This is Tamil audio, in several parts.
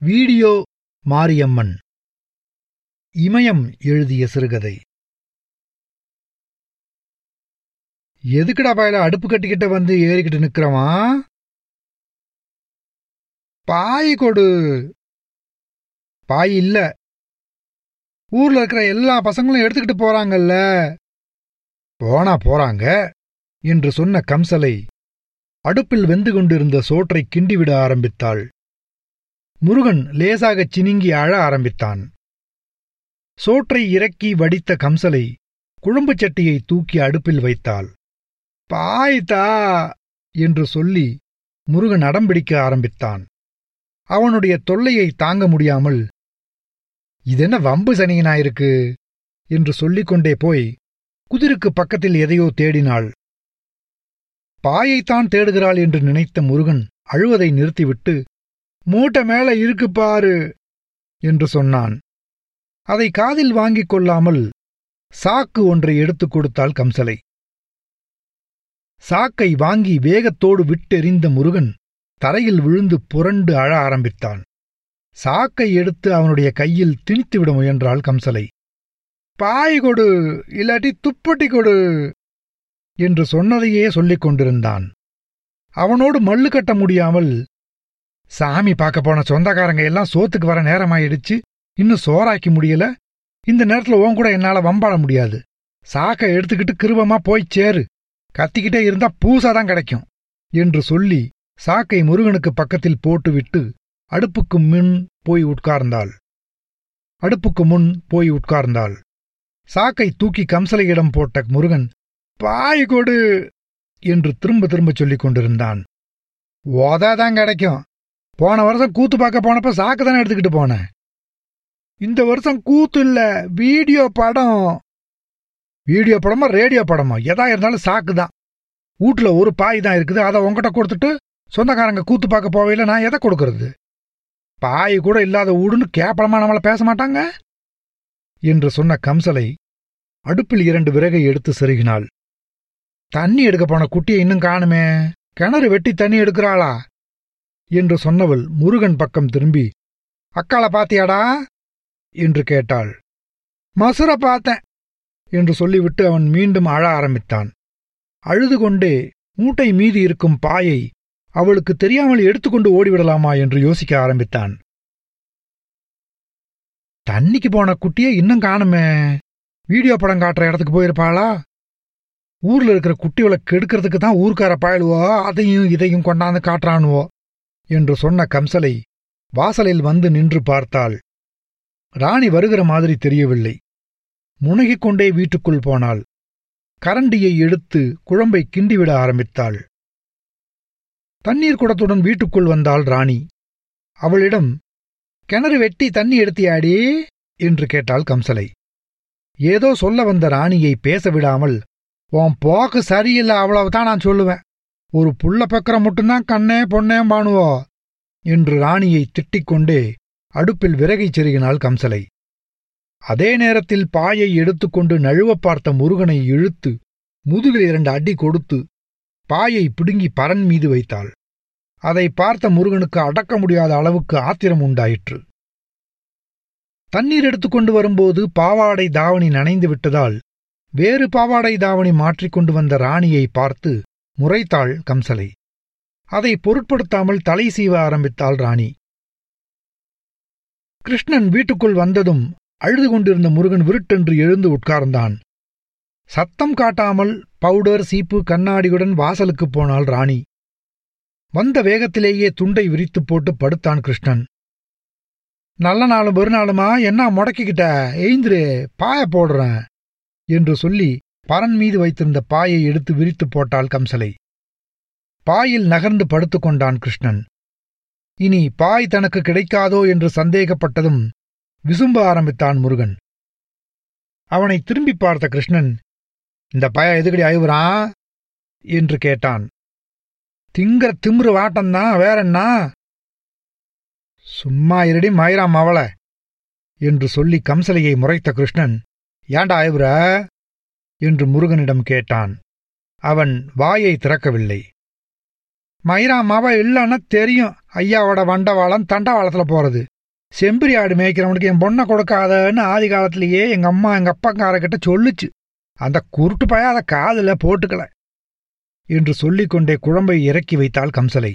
வீடியோ மாரியம்மன். இமயம் எழுதிய சிறுகதை. எதுக்குடா பயல அடுப்பு கட்டிக்கிட்ட வந்து ஏறிக்கிட்டு நிக்கிறவான் பாய் கொடு. பாய் இல்ல. ஊர்ல இருக்கிற எல்லா பசங்களும் எடுத்துக்கிட்டு போறாங்கல்ல. போனா போறாங்க என்று சொன்ன கம்சலை அடுப்பில் வெந்து கொண்டிருந்த சோற்றை கிண்டிவிட ஆரம்பித்தாள். முருகன் லேசாகச் சினுங்கி அழ ஆரம்பித்தான். சோற்றை இறக்கி வடித்த கம்சலை குழம்புச் சட்டியை தூக்கி அடுப்பில் வைத்தாள். பாய்தா! என்று சொல்லி முருகன் அடம்பிடிக்க ஆரம்பித்தான். அவனுடைய தொல்லையை தாங்க முடியாமல் இதென்ன வம்பு சனியனாயிருக்கு? என்று சொல்லிக்கொண்டே போய் குதிருக்கு பக்கத்தில் எதையோ தேடினாள். பாயைத்தான் தேடுகிறாள் என்று நினைத்த முருகன் அழுவதை நிறுத்திவிட்டு மூட்டை மேல இருக்கு பாரு என்று சொன்னான். அதை காதில் வாங்கிக் கொள்ளாமல் சாக்கு ஒன்றை எடுத்துக் கொடுத்தாள் கம்சலை. சாக்கை வாங்கி வேகத்தோடு விட்டெறிந்த முருகன் தரையில் விழுந்து புரண்டு அழ ஆரம்பித்தான். சாக்கை எடுத்து அவனுடைய கையில் திணித்துவிட முயன்றாள் கம்சலை. பாய் கொடு இல்லாட்டி துப்பட்டி கொடு என்று சொன்னதையே சொல்லிக் கொண்டிருந்தான். அவனோடு மல்லு கட்ட முடியாமல் சாமி பார்க்க போன சொந்தக்காரங்க எல்லாம் சோத்துக்கு வர நேரமாயிடுச்சு. இன்னும் சோறாக்கி முடியல. இந்த நேரத்துல உன் கூட என்னால வம்பாட முடியாது. சாக்கை எடுத்துக்கிட்டு கிருபமா போய் சேரு. கத்திக்கிட்டே இருந்தா பூசாதான் கிடைக்கும். என்று சொல்லி சாக்கை முருகனுக்கு பக்கத்தில் போட்டுவிட்டு அடுப்புக்கு முன் போய் உட்கார்ந்தாள். அடுப்புக்கு முன் போய் உட்கார்ந்தாள். சாக்கை தூக்கி கம்சலையிடம் போட்ட முருகன் பாய் கொடு என்று திரும்ப திரும்ப சொல்லிக் கொண்டிருந்தான். ஓதாதான் கிடைக்கும். போன வருஷம் கூத்து பார்க்க போனப்ப சாக்கு தானே எடுத்துக்கிட்டு போனேன். இந்த வருஷம் கூத்து இல்லை வீடியோ படம். வீடியோ படமா ரேடியோ படமா? எதா இருந்தாலும் சாக்கு தான். வீட்டில் ஒரு பாய் தான் இருக்குது அதை உங்ககிட்ட கொடுத்துட்டு சொந்தக்காரங்க கூத்து பார்க்க போவையில நான் எதை கொடுக்கறது? பாய் கூட இல்லாத ஊடுன்னு கேப்பலமா நம்மள பேச மாட்டாங்க? என்று சொன்ன கம்சலை அடுப்பில் இரண்டு விறகை எடுத்து செருகினாள். தண்ணி எடுக்க போன குட்டியை இன்னும் காணுமே? கிணறு வெட்டி தண்ணி எடுக்கிறாளா? என்று சொன்னவள் முருகன் பக்கம் திரும்பி அக்காள பாத்தியாடா? என்று கேட்டாள். மசுர பார்த்தேன் என்று சொல்லிவிட்டு அவன் மீண்டும் அழ ஆரம்பித்தான். அழுது கொண்டே மூட்டை மீதி இருக்கும் பாயை அவளுக்கு தெரியாமல் எடுத்துக்கொண்டு ஓடிவிடலாமா என்று யோசிக்க ஆரம்பித்தான். தண்ணிக்கு போன குட்டியே இன்னும் காணுமே. வீடியோ படம் காட்டுற இடத்துக்கு போயிருப்பாளா? ஊர்ல இருக்கிற குட்டிகளை கெடுக்கிறதுக்கு தான் ஊர்க்கார பாயலுவோ அதையும் இதையும் கொண்டாந்து காட்டுறானுவோ. என்று சொன்ன கம்சலை வாசலில் வந்து நின்று பார்த்தாள். ராணி வருகிற மாதிரி தெரியவில்லை. முனகிக் கொண்டே வீட்டுக்குள் போனாள். கரண்டியை எடுத்து குழம்பை கிண்டிவிட ஆரம்பித்தாள். தண்ணீர் குடத்துடன் வீட்டுக்குள் வந்தாள் ராணி. அவளிடம் கிணறு வெட்டி தண்ணி எடுத்தியாடே? என்று கேட்டாள் கம்சலை. ஏதோ சொல்ல வந்த ராணியை பேச விடாமல் உன் போக்கு சரியில்லை அவ்வளவுதான் நான் சொல்லுவேன். ஒரு புள்ள பக்கரம் மட்டும்தான் கண்ணே பொண்ணே பாணுவோ என்று ராணியை திட்டிக்கொண்டே அடுப்பில் விறகைச் செருகினாள் கம்சலை. அதே நேரத்தில் பாயை எடுத்துக்கொண்டு நழுவப் பார்த்த முருகனை இழுத்து முதுகில் இரண்டு அடி கொடுத்து பாயை பிடுங்கி பரன் மீது வைத்தாள். அதை பார்த்த முருகனுக்கு அடக்க முடியாத அளவுக்கு ஆத்திரம் உண்டாயிற்று. தண்ணீர் எடுத்துக்கொண்டு வரும்போது பாவாடை தாவணி நனைந்து விட்டதால் வேறு பாவாடை தாவணி மாற்றிக்கொண்டு வந்த ராணியை பார்த்து முறைத்தாள் கம்சலை. அதை பொருட்படுத்தாமல் தலை சீவ ஆரம்பித்தாள் ராணி. கிருஷ்ணன் வீட்டுக்குள் வந்ததும் அழுது கொண்டிருந்த முருகன் விருட்டென்று எழுந்து உட்கார்ந்தான். சத்தம் காட்டாமல் பவுடர் சீப்பு கண்ணாடியுடன் வாசலுக்குப் போனாள் ராணி. வந்த வேகத்திலேயே துண்டை விரித்துப் போட்டு படுத்தான் கிருஷ்ணன். நல்ல நாளும் பெருநாளுமா என்ன முடக்கிக்கிட்ட? எய்ந்திரு பாய போடுறேன் என்று சொல்லி பரன் மீது வைத்திருந்த பாயை எடுத்து விரித்துப் போட்டாள் கம்சலை. பாயில் நகர்ந்து படுத்துக்கொண்டான் கிருஷ்ணன். இனி பாய் தனக்கு கிடைக்காதோ என்று சந்தேகப்பட்டதும் விசும்ப ஆரம்பித்தான் முருகன். அவனை திரும்பி பார்த்த கிருஷ்ணன் இந்த பய எதுக்கடி அழுவுறான் என்று கேட்டான். திங்கிற திம்ரு வாட்டம்தான் வேறென்னா? சும்மா இருடி மயிராம் அவள என்று சொல்லி கம்சலையை முறைத்த கிருஷ்ணன் ஏண்டா அழுவுற? என்று முருகனிடம் கேட்டான். அவன் வாயை திறக்கவில்லை. மயிராமாவா இல்லைன்னா தெரியும். ஐயாவோட வண்டவாளம் தண்டவாளத்துல போறது. செம்பிரி ஆடு மேய்க்கிறவனுக்கு என் பொண்ணை கொடுக்காதன்னு ஆதி காலத்திலேயே எங்க அம்மா எங்க அப்பங்காரக்கிட்ட சொல்லுச்சு. அந்த குருட்டு பய அதை காதுல போட்டுக்கல என்று சொல்லிக்கொண்டே குழம்பை இறக்கி வைத்தாள் கம்சலை.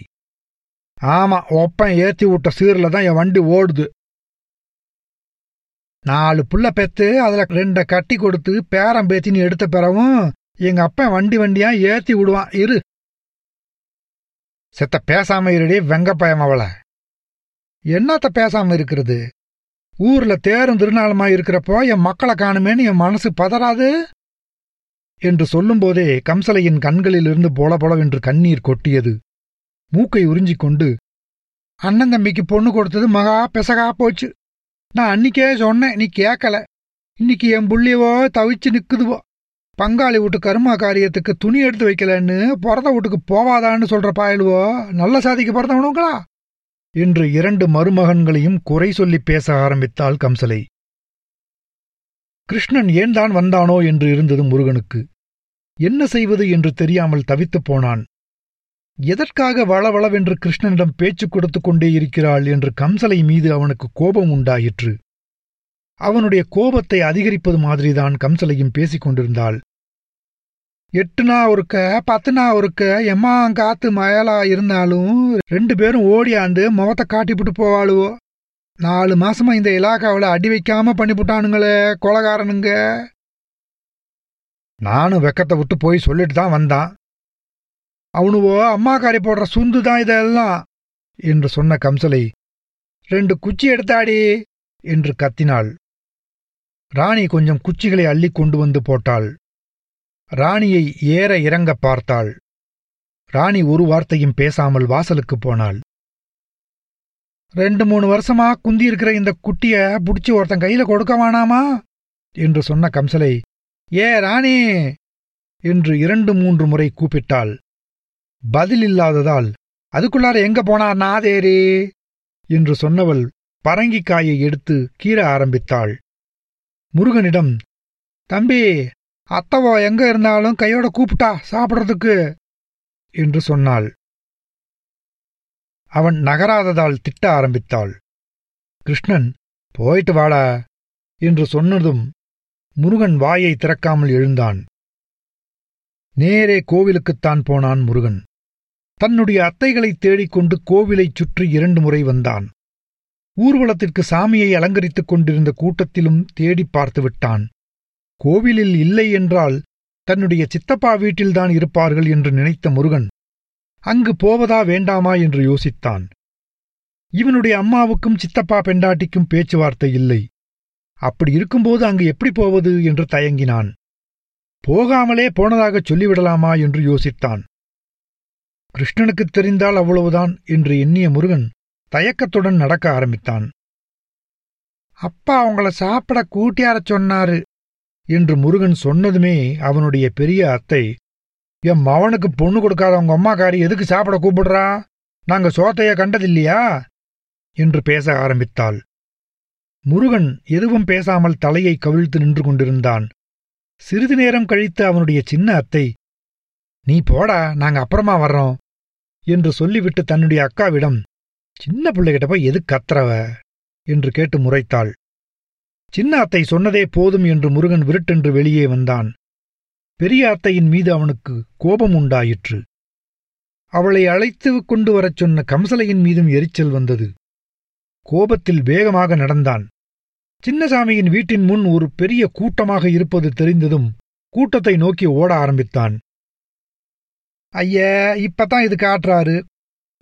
ஆமா ஒப்பன் ஏத்தி விட்ட சீர்ல தான் என் வண்டி ஓடுது. நாலு புள்ள பெத்து அதுல ரெண்ட கட்டி கொடுத்து பேரம் பேத்தின்னு எடுத்த பிறவும் எங்க அப்பன் வண்டி வண்டியா ஏத்தி விடுவான். இரு. செத்த பேசாம இருடி வெங்கப்பயம் அவள. என்னத்த பேசாம இருக்கிறது? ஊர்ல தேரும் திருநாளுமா இருக்கிறப்போ என் மக்களை காணுமேன்னு என் மனசு பதறாது? என்று சொல்லும்போதே கம்சலையின் கண்களிலிருந்து போல போலவென்று கண்ணீர் கொட்டியது. மூக்கை உறிஞ்சிக் கொண்டு அண்ணன் தம்பிக்கு பொண்ணு கொடுத்தது மகா பெசகா போச்சு. நான் அன்னிக்கே சொன்னேன் நீ கேட்கல இன்னைக்கு என் புள்ளியவோ தவிச்சு நிக்குதுவோ. பங்காளி வீட்டு கருமா காரியத்துக்கு துணி எடுத்து வைக்கலன்னு பிறந்த வீட்டுக்கு போவாதான்னு சொல்ற பாயலுவோ நல்ல சாதிக்கு பிறந்தவனுங்களா? என்று இரண்டு மருமகன்களையும் குறை சொல்லி பேச ஆரம்பித்தாள் கம்சலை. கிருஷ்ணன் ஏன் தான் வந்தானோ என்று இருந்தது முருகனுக்கு. என்ன செய்வது என்று தெரியாமல் தவித்துப் போனான். எதற்காக வளவளவென்று கிருஷ்ணனிடம் பேச்சு கொடுத்து கொண்டே இருக்கிறாள் என்று கம்சலை மீது அவனுக்கு கோபம் உண்டாயிற்று. அவனுடைய கோபத்தை அதிகரிப்பது மாதிரிதான் கம்சலையும் பேசிக் கொண்டிருந்தாள். எட்டுனா ஒருக்க பத்துனா ஒருக்க எம்மா காத்து மயலா இருந்தாலும் ரெண்டு பேரும் ஓடியாந்து முகத்தை காட்டிப்புட்டு போவாளுவோ? நாலு மாசமா இந்த இலாக்காவில் அடி வைக்காம பண்ணிப்புட்டானுங்களே கொலகாரனுங்க. நானும் வெக்கத்தை விட்டு போய் சொல்லிட்டு தான் வந்தான். அவனுவோ அம்மாக்காரி போடுற சுந்து தான் இதெல்லாம் என்று சொன்ன கம்சலை ரெண்டு குச்சி எடுத்தாடி என்று கத்தினாள். ராணி கொஞ்சம் குச்சிகளை அள்ளி கொண்டு வந்து போட்டாள். ராணியை ஏற இறங்க பார்த்தாள். ராணி ஒரு வார்த்தையும் பேசாமல் வாசலுக்கு போனாள். ரெண்டு மூணு வருஷமா குந்தி இருக்கிற இந்த குட்டிய புடிச்சு ஒருத்தன் கையில கொடுக்க வேணாமா? என்று சொன்ன கம்சலை ஏ ராணி! என்று இரண்டு மூன்று முறை கூப்பிட்டாள். பதில் இல்லாததால் அதுக்குள்ளார எங்க போனார் நாதேரே? என்று சொன்னவள் பரங்கிக்காயை எடுத்து கீற ஆரம்பித்தாள். முருகனிடம் தம்பி அத்தவோ எங்க இருந்தாலும் கையோட கூப்பிட்டா சாப்பிட்றதுக்கு? என்று சொன்னாள். அவன் நகராததால் திட்ட ஆரம்பித்தாள். கிருஷ்ணன் போயிட்டு வாடா என்று சொன்னதும் முருகன் வாயை திறக்காமல் எழுந்தான். நேரே கோவிலுக்குத்தான் போனான் முருகன். தன்னுடைய அத்தைகளைத் தேடிக்கொண்டு கோவிலைச் சுற்றி இரண்டு முறை வந்தான். ஊர்வலத்திற்கு சாமியை அலங்கரித்துக் கொண்டிருந்த கூட்டத்திலும் தேடிப் பார்த்துவிட்டான் கோவிலில் இல்லை என்றால் தன்னுடைய சித்தப்பா வீட்டில்தான் இருப்பார்கள் என்று நினைத்த முருகன் அங்கு போவதா வேண்டாமா? என்று யோசித்தான். இவனுடைய அம்மாவுக்கும் சித்தப்பா பெண்டாட்டிக்கும் பேச்சுவார்த்தை இல்லை. அப்படி இருக்கும்போது அங்கு எப்படி போவது? என்று தயங்கினான். போகாமலே போனதாகச் சொல்லிவிடலாமா? என்று யோசித்தான். கிருஷ்ணனுக்குத் தெரிந்தால் அவ்வளவுதான் என்று எண்ணிய முருகன் தயக்கத்துடன் நடக்க ஆரம்பித்தான். அப்பா அவங்கள சாப்பிட கூட்டியாரச் சொன்னாரு என்று முருகன் சொன்னதுமே அவனுடைய பெரிய அத்தை என் மவனுக்கு பொண்ணு கொடுக்காத உங்க அம்மாக்காரி எதுக்கு சாப்பிட கூப்பிடுறா? நாங்க சோத்தைய கண்டதில்லையா? என்று பேச ஆரம்பித்தாள். முருகன் எதுவும் பேசாமல் தலையை கவிழ்த்து நின்று கொண்டிருந்தான். சிறிது நேரம் கழித்து அவனுடைய சின்ன அத்தை நீ போடா நாங்க அப்புறமா வர்றோம். என்று சொல்லிவிட்டு தன்னுடைய அக்காவிடம் சின்ன பிள்ளைகிட்ட போய் எது கத்துறவ? என்று கேட்டு முறைத்தாள். சின்ன அத்தை சொன்னதே போதும் என்று முருகன் விருட்டென்று வெளியே வந்தான். பெரிய அத்தையின் மீது அவனுக்கு கோபம் உண்டாயிற்று. அவளை அழைத்து கொண்டு வரச் சொன்ன கம்சலையின் மீதும் எரிச்சல் வந்தது. கோபத்தில் வேகமாக நடந்தான். சின்னசாமியின் வீட்டின் முன் ஒரு பெரிய கூட்டமாக இருப்பது தெரிந்ததும் கூட்டத்தை நோக்கி ஓட ஆரம்பித்தான். ஐய இப்பதான் இது காட்டுறாரு.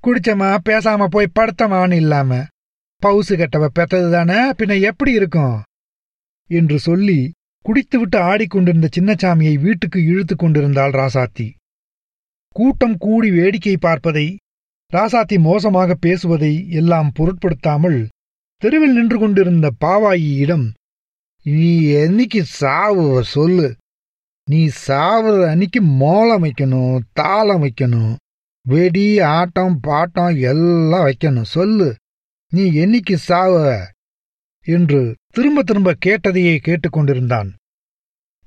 குடிச்சமா பேசாம போய் படுத்தமான்னு இல்லாம. பவுசு கெட்டவ பெத்தது தானே பின்ன எப்படி இருக்கும்? என்று சொல்லி குடித்துவிட்டு ஆடிக்கொண்டிருந்த சின்னச்சாமியை வீட்டுக்கு இழுத்து கொண்டிருந்தாள் ராசாத்தி. கூட்டம் கூடி வேடிக்கை பார்ப்பதை ராசாத்தி மோசமாக பேசுவதை எல்லாம் பொருட்படுத்தாமல் தெருவில் நின்று கொண்டிருந்த பாவாயியிடம் நீ என்னைக்கு சாவுவ சொல்லு? நீ சாவுற அன்னைக்கு மோளம் வைக்கணும் தாளம் வைக்கணும் வெடி ஆட்டம் பாட்டம் எல்லாம் வைக்கணும். சொல்லு நீ என்னைக்கு சாவ என்று திரும்ப திரும்ப கேட்டதையே கேட்டுக்கொண்டிருந்தான்.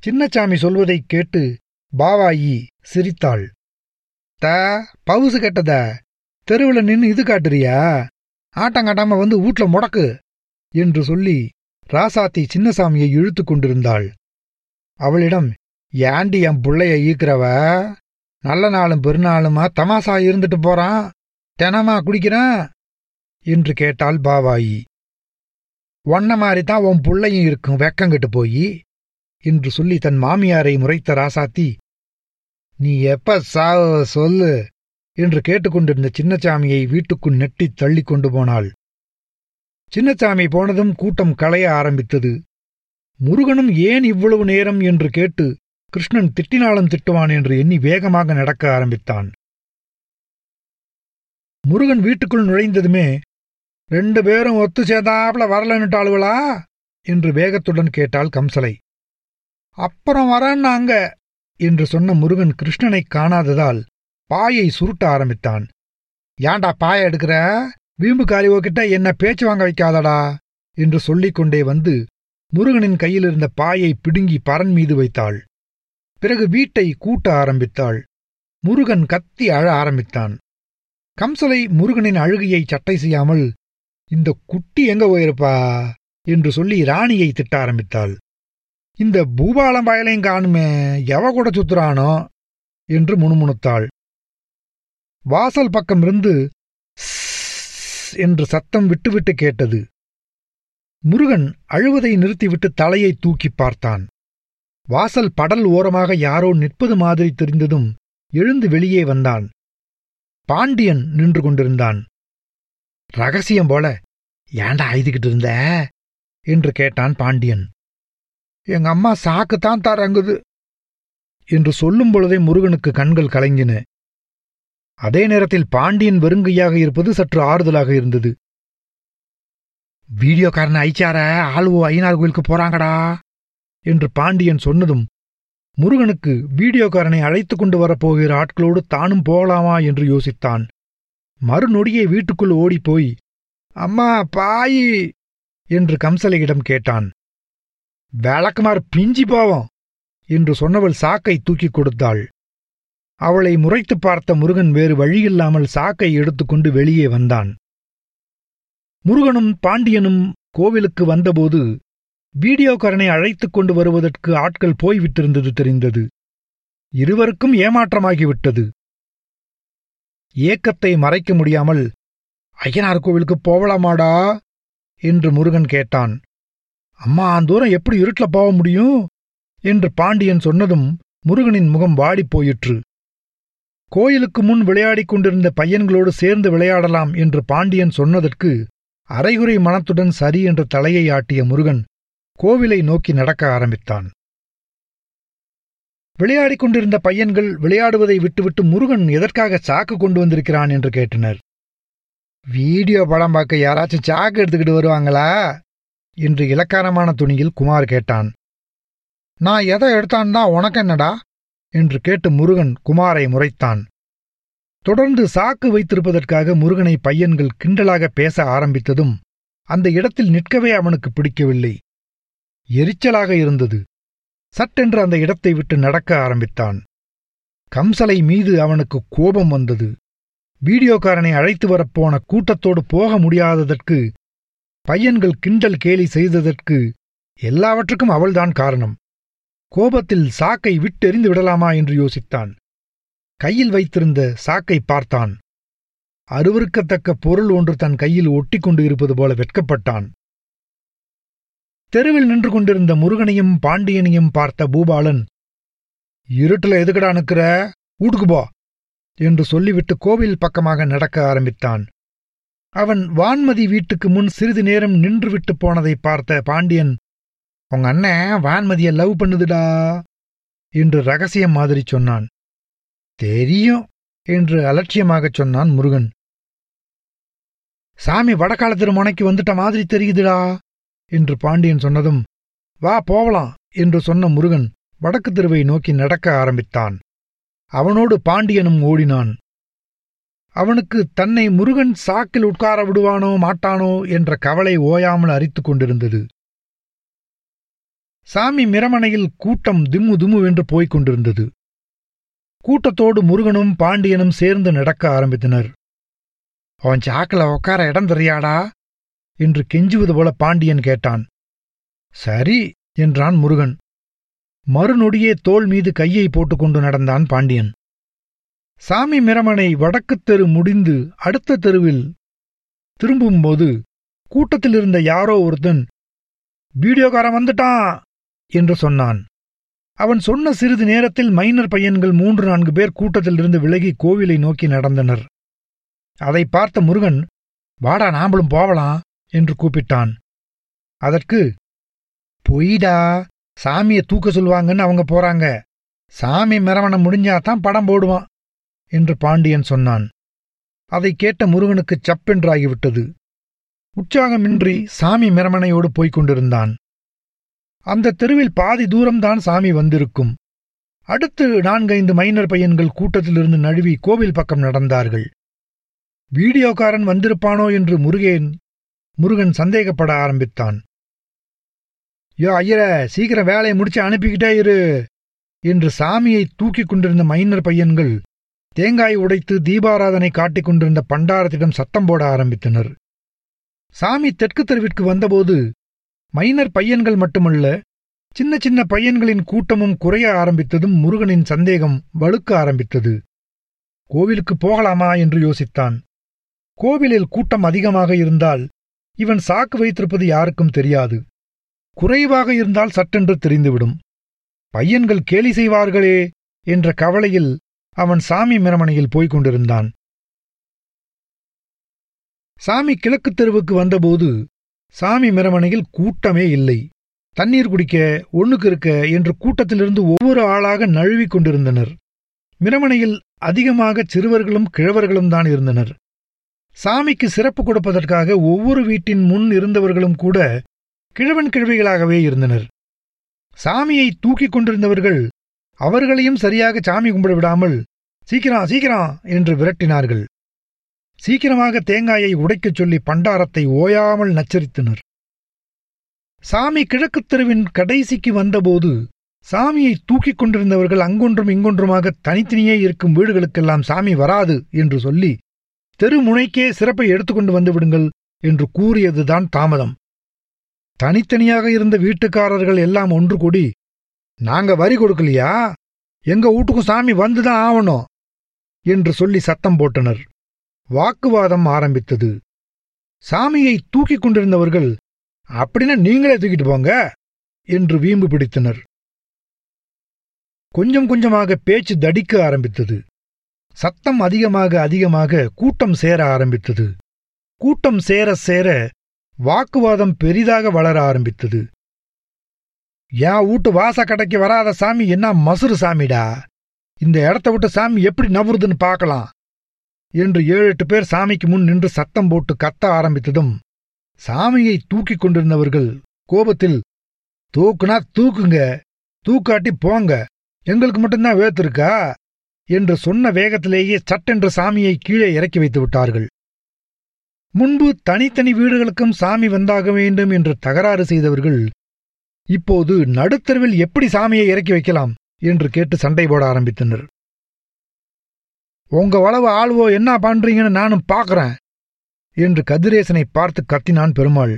சின்னச்சாமி சொல்வதைக் கேட்டு பாவாயி சிரித்தாள். த பவுசு கெட்டத? தெருவில் நின்னு இது காட்டுறியா? ஆட்டம் காட்டாம வந்து வீட்ல முடக்கு என்று சொல்லி ராசாத்தி சின்னசாமியை இழுத்து கொண்டிருந்தாள். அவளிடம் ஏண்டி என் புள்ளைய ஈக்கிறவ நல்ல நாளும் பெருநாளுமா தமாசா இருந்துட்டு போறான். தினமா குடிக்கிறான் என்று கேட்டாள் பாவாயி. ஒன்ன மாதிரி தான் உன் புள்ளையும் இருக்கும் வெக்கங்கிட்டு போய் என்று சொல்லி தன் மாமியாரை முறைத்த ராசாத்தி. நீ எப்ப சாவ சொல்லு என்று கேட்டுக்கொண்டிருந்த சின்னச்சாமியை வீட்டுக்குள் நெட்டித் தள்ளி கொண்டு போனாள். சின்னச்சாமி போனதும் கூட்டம் களைய ஆரம்பித்தது. முருகனும் ஏன் இவ்வளவு நேரம்? என்று கேட்டு கிருஷ்ணன் திட்டினாலும் திட்டுவான் என்று எண்ணி வேகமாக நடக்க ஆரம்பித்தான். முருகன் வீட்டுக்குள் நுழைந்ததுமே ரெண்டு பேரும் ஒத்து சேதாப்புல வரலன்னுட்டாளுவளா என்று வேகத்துடன் கேட்டாள் கம்சலை. அப்புறம் வரேன்னாங்க என்று சொன்ன முருகன் கிருஷ்ணனை காணாததால் பாயை சுருட்ட ஆரம்பித்தான். ஏண்டா பாய எடுக்கிற? வீம்பு காரியோக்கிட்ட என்ன பேச்சு வாங்க வைக்காதடா? என்று சொல்லிக் கொண்டே வந்து முருகனின் கையிலிருந்த பாயை பிடுங்கி பரன் மீது வைத்தாள். பிறகு வீட்டை கூட்ட ஆரம்பித்தாள். முருகன் கத்தி அழ ஆரம்பித்தான். கம்சலை முருகனின் அழுகையை சட்டை செய்யாமல் இந்த குட்டி எங்க போயிருப்பா? என்று சொல்லி ராணியை திட்ட ஆரம்பித்தாள். இந்த பூபாலம் வயலையும் காணுமே எவ கூட சுத்துறானோ? என்று முணுமுணுத்தாள். வாசல் பக்கமிருந்து இருந்து என்று சத்தம் விட்டுவிட்டு கேட்டது. முருகன் அழுவதை நிறுத்திவிட்டு தலையை தூக்கிப் பார்த்தான். வாசல் படல் ஓரமாக யாரோ நிற்பது மாதிரி தெரிந்ததும் எழுந்து வெளியே வந்தான். பாண்டியன் நின்று கொண்டிருந்தான். ரகசியம் போல ஏண்டா அழுதுகிட்டு இருந்த? என்று கேட்டான் பாண்டியன். எங்க அம்மா சாக்குத்தான் தரங்குது என்று சொல்லும் பொழுதே முருகனுக்கு கண்கள் கலங்கின. அதே நேரத்தில் பாண்டியன் வெறுங்கையாக இருப்பது சற்று ஆறுதலாக இருந்தது. வீடியோக்காரன் ஐச்சார ஆளுவோ ஐநார் கோயிலுக்கு போறாங்கடா என்று பாண்டியன் சொன்னதும் முருகனுக்கு வீடியோக்காரனை அழைத்து கொண்டு வரப்போகிற ஆட்களோடு தானும் போகலாமா என்று யோசித்தான். மறுநொடியே வீட்டுக்குள் ஓடிப்போய் அம்மா பாயி! என்று கம்சலையிடம் கேட்டான். வேளக்குமார் பிஞ்சி போவோம்! என்று சொன்னவள் சாக்கை தூக்கிக் கொடுத்தாள். அவளை முறைத்துப் பார்த்த முருகன் வேறு வழியில்லாமல் சாக்கை எடுத்துக்கொண்டு வெளியே வந்தான். முருகனும் பாண்டியனும் கோவிலுக்கு வந்தபோது வீடியோக்காரனை அழைத்துக் கொண்டு வருவதற்கு ஆட்கள் போய்விட்டிருந்தது தெரிந்தது. இருவருக்கும் ஏமாற்றமாகிவிட்டது. ஏக்கத்தை மறைக்க முடியாமல் ஐயனார் கோவிலுக்கு போகலாமாடா என்று முருகன் கேட்டான். அம்மா அந்தூரம் எப்படி இருட்டில் போக முடியும்? என்று பாண்டியன் சொன்னதும் முருகனின் முகம் வாடிப் போயிற்று. கோயிலுக்கு முன் விளையாடிக் கொண்டிருந்த பையன்களோடு சேர்ந்து விளையாடலாம் என்று பாண்டியன் சொன்னதற்கு அரைகுறை மனத்துடன் சரி என்ற தலையை ஆட்டிய முருகன் கோவிலை நோக்கி நடக்க ஆரம்பித்தான். விளையாடிக் கொண்டிருந்த பையன்கள் விளையாடுவதை விட்டுவிட்டு முருகன் எதற்காக சாக்கு கொண்டு வந்திருக்கிறான் என்று கேட்டனர். வீடியோ படம் பார்க்க யாராச்சும் சாக்கு எடுத்துக்கிட்டு வருவாங்களா? என்று இலக்காரமான துணியில் குமார் கேட்டான். நான் எதை எடுத்தான் தான் உனக்கு என்னடா? என்று கேட்டு முருகன் குமாரை முறைத்தான். தொடர்ந்து சாக்கு வைத்திருப்பதற்காக முருகனை பையன்கள் கிண்டலாக பேச ஆரம்பித்ததும் அந்த இடத்தில் நிற்கவே அவனுக்கு பிடிக்கவில்லை. எரிச்சலாக இருந்தது. சட்டென்று அந்த இடத்தை விட்டு நடக்க ஆரம்பித்தான். கம்சலை மீது அவனுக்கு கோபம் வந்தது. வீடியோக்காரனை அழைத்து வரப்போன கூட்டத்தோடு போக முடியாததற்கு பையன்கள் கிண்டல் கேலி செய்ததற்கு எல்லாவற்றுக்கும் அவள்தான் காரணம். கோபத்தில் சாக்கை விட்டெறிந்து விடலாமா என்று யோசித்தான். கையில் வைத்திருந்த சாக்கை பார்த்தான். அருவருக்கத்தக்க பொருள் ஒன்று தன் கையில் ஒட்டிக்கொண்டு இருப்பது போல வெட்கப்பட்டான். தெருவில் நின்று கொண்டிருந்த முருகனையும் பாண்டியனையும் பார்த்த பூபாலன் இருட்டுல எதுக்கடா நிற்கிற வீட்டுக்கு போ என்று சொல்லிவிட்டு கோவில் பக்கமாக நடக்க ஆரம்பித்தான். அவன் வான்மதி வீட்டுக்கு முன் சிறிது நேரம் நின்றுவிட்டு போனதை பார்த்த பாண்டியன் உங்க அண்ணன் வான்மதிய லவ் பண்ணுதுடா என்று ரகசியம் மாதிரி சொன்னான். தெரியும் என்று அலட்சியமாகச் சொன்னான் முருகன். சாமி வடகாலத்திரு முனைக்கு வந்துட்ட மாதிரி தெரியுதுடா என்று பாண்டியன் சொன்னதும் வா போவலாம் என்று சொன்ன முருகன் வடக்கு தெருவை நோக்கி நடக்க ஆரம்பித்தான். அவனோடு பாண்டியனும் ஓடினான். அவனுக்கு தன்னை முருகன் சாக்கில் உட்கார விடுவானோ மாட்டானோ? என்ற கவலை ஓயாமல் அரித்துக் கொண்டிருந்தது. சாமி மிரமனையில் கூட்டம் திம்மு திம்மு வென்று போய்க் கொண்டிருந்தது. கூட்டத்தோடு முருகனும் பாண்டியனும் சேர்ந்து நடக்க ஆரம்பித்தனர். அவன் சாக்கில உட்கார இடம் தெரியாடா? என்று கெஞ்சுவது போல பாண்டியன் கேட்டான். சரி என்றான் முருகன். மறுநொடியே தோள் மீது கையை போட்டுக்கொண்டு நடந்தான் பாண்டியன். சாமி மிரமனை வடக்குத் தெரு முடிந்து அடுத்த தெருவில் திரும்பும்போது கூட்டத்தில் இருந்த யாரோ ஒருத்தன் வீடியோக்காரன் வந்துட்டான்! என்று சொன்னான். அவன் சொன்ன சிறிது நேரத்தில் மைனர் பையன்கள் மூன்று நான்கு பேர் கூட்டத்திலிருந்து விலகி கோவிலை நோக்கி நடந்தனர். அதை பார்த்த முருகன் வாடா நாம்பளும் போவலாம்! என்று கூப்பிட்டான். அதற்கு பொய்டா சாமியை தூக்க சொல்லுவாங்கன்னு அவங்க போறாங்க. சாமி மிரவணம் முடிஞ்சாதான் படம் போடுவான் என்று பாண்டியன் சொன்னான். அதை கேட்ட முருகனுக்கு சப்பென்றாகிவிட்டது உற்சாகமின்றி சாமி மிரமனையோடு போய்க் கொண்டிருந்தான். அந்த தெருவில் பாதி தூரம்தான் சாமி வந்திருக்கும். அடுத்து நான்கைந்து மைனர் பையன்கள் கூட்டத்திலிருந்து நழுவி கோவில் பக்கம் நடந்தார்கள். வீடியோக்காரன் வந்திருப்பானோ? என்று முருகேன் முருகன் சந்தேகப்பட ஆரம்பித்தான். யோ ஐயர சீக்கிரம் வேலையை முடிச்சு அனுப்பிக்கிட்டே இரு என்று சாமியை தூக்கிக் கொண்டிருந்த மைனர் பையன்கள் தேங்காய் உடைத்து தீபாராதனை காட்டிக் கொண்டிருந்த பண்டாரத்திடம் சத்தம் போட ஆரம்பித்தனர். சாமி தெற்கு தெருவிற்கு வந்தபோது மைனர் பையன்கள் மட்டுமல்ல சின்ன சின்ன பையன்களின் கூட்டமும் குறைய ஆரம்பித்ததும் முருகனின் சந்தேகம் வலுக்க ஆரம்பித்தது. கோவிலுக்கு போகலாமா என்று யோசித்தான். கோவிலில் கூட்டம் அதிகமாக இருந்தால் இவன் சாக்கு வைத்திருப்பது யாருக்கும் தெரியாது. குறைவாக இருந்தால் சட்டென்று தெரிந்துவிடும். பையன்கள் கேலி செய்வார்களே என்ற கவலையில் அவன் சாமி மிரமணையில் போய்க் கொண்டிருந்தான். சாமி கிழக்குத் தெருவுக்கு வந்தபோது சாமி மிரமணையில் கூட்டமே இல்லை. தண்ணீர் குடிக்க ஒண்ணுக்கு இருக்க என்று கூட்டத்திலிருந்து ஒவ்வொரு ஆளாக நழுவிக் கொண்டிருந்தனர். மிரமணையில் அதிகமாக சிறுவர்களும் கிழவர்களும் தான் இருந்தனர். சாமிக்கு சிறப்பு கொடுப்பதற்காக ஒவ்வொரு வீட்டின் முன் இருந்தவர்களும் கூட கிழவன் கிழவிகளாகவே இருந்தனர். சாமியை தூக்கிக் கொண்டிருந்தவர்கள் அவர்களையும் சரியாக சாமி கும்பிட விடாமல் சீக்கிரம் சீக்கிரம்! என்று விரட்டினார்கள். சீக்கிரமாக தேங்காயை உடைக்கச் சொல்லி பண்டாரத்தை ஓயாமல் நச்சரித்தனர். சாமி கிழக்குத் தெருவின் கடைசிக்கு வந்தபோது சாமியை தூக்கிக் கொண்டிருந்தவர்கள் அங்கொன்றும் இங்கொன்றுமாக தனித்தனியே இருக்கும் வீடுகளுக்கெல்லாம் சாமி வராது என்று சொல்லி தெரு முனைக்கே சிறப்பை எடுத்துக்கொண்டு வந்து விடுங்கள் என்று கூறியதுதான் தாமதம். தனித்தனியாக இருந்த வீட்டுக்காரர்கள் எல்லாம் ஒன்று கூடி நாங்க வரி கொடுக்கலையா? எங்க வீட்டுக்கும் சாமி வந்துதான் ஆவணும் என்று சொல்லி சத்தம் போட்டனர். வாக்குவாதம் ஆரம்பித்தது. சாமியை தூக்கிக் கொண்டிருந்தவர்கள் அப்படின்னா நீங்களே தூக்கிட்டு போங்க என்று வீம்பு பிடித்தனர். கொஞ்சம் கொஞ்சமாக பேச்சு தடிக்க ஆரம்பித்தது. சத்தம் அதிகமாக அதிகமாக கூட்டம் சேர ஆரம்பித்தது. கூட்டம் சேர சேர வாக்குவாதம் பெரிதாக வளர ஆரம்பித்தது. என் வீட்டு வாச கடைக்கு வராத சாமி என்ன மசுறு சாமிடா? இந்த இடத்த விட்டு சாமி எப்படி நவுறுதுன்னு பார்க்கலாம். என்று ஏழு எட்டு பேர் சாமிக்கு முன் நின்று சத்தம் போட்டு கத்த ஆரம்பித்ததும் சாமியை தூக்கிக் கொண்டிருந்தவர்கள் கோபத்தில் தூக்குனா தூக்குங்க தூக்காட்டி போங்க எங்களுக்கு மட்டும்தான் வேத்திருக்கா என்று சொன்ன வேகத்திலேயே சட்டென்று சாமியை கீழே இறக்கி வைத்து விட்டார்கள். முன்பு தனித்தனி வீடுகளுக்கும் சாமி வந்தாக வேண்டும் என்று தகராறு செய்தவர்கள் இப்போது நடுத்தருவில் எப்படி சாமியை இறக்கி வைக்கலாம் என்று கேட்டு சண்டை போட ஆரம்பித்தனர். உங்க வளவு ஆள்வோ என்ன பண்றீங்கன்னு நானும் பார்க்கறேன் என்று கதிரேசனை பார்த்து கத்தினான் பெருமாள்.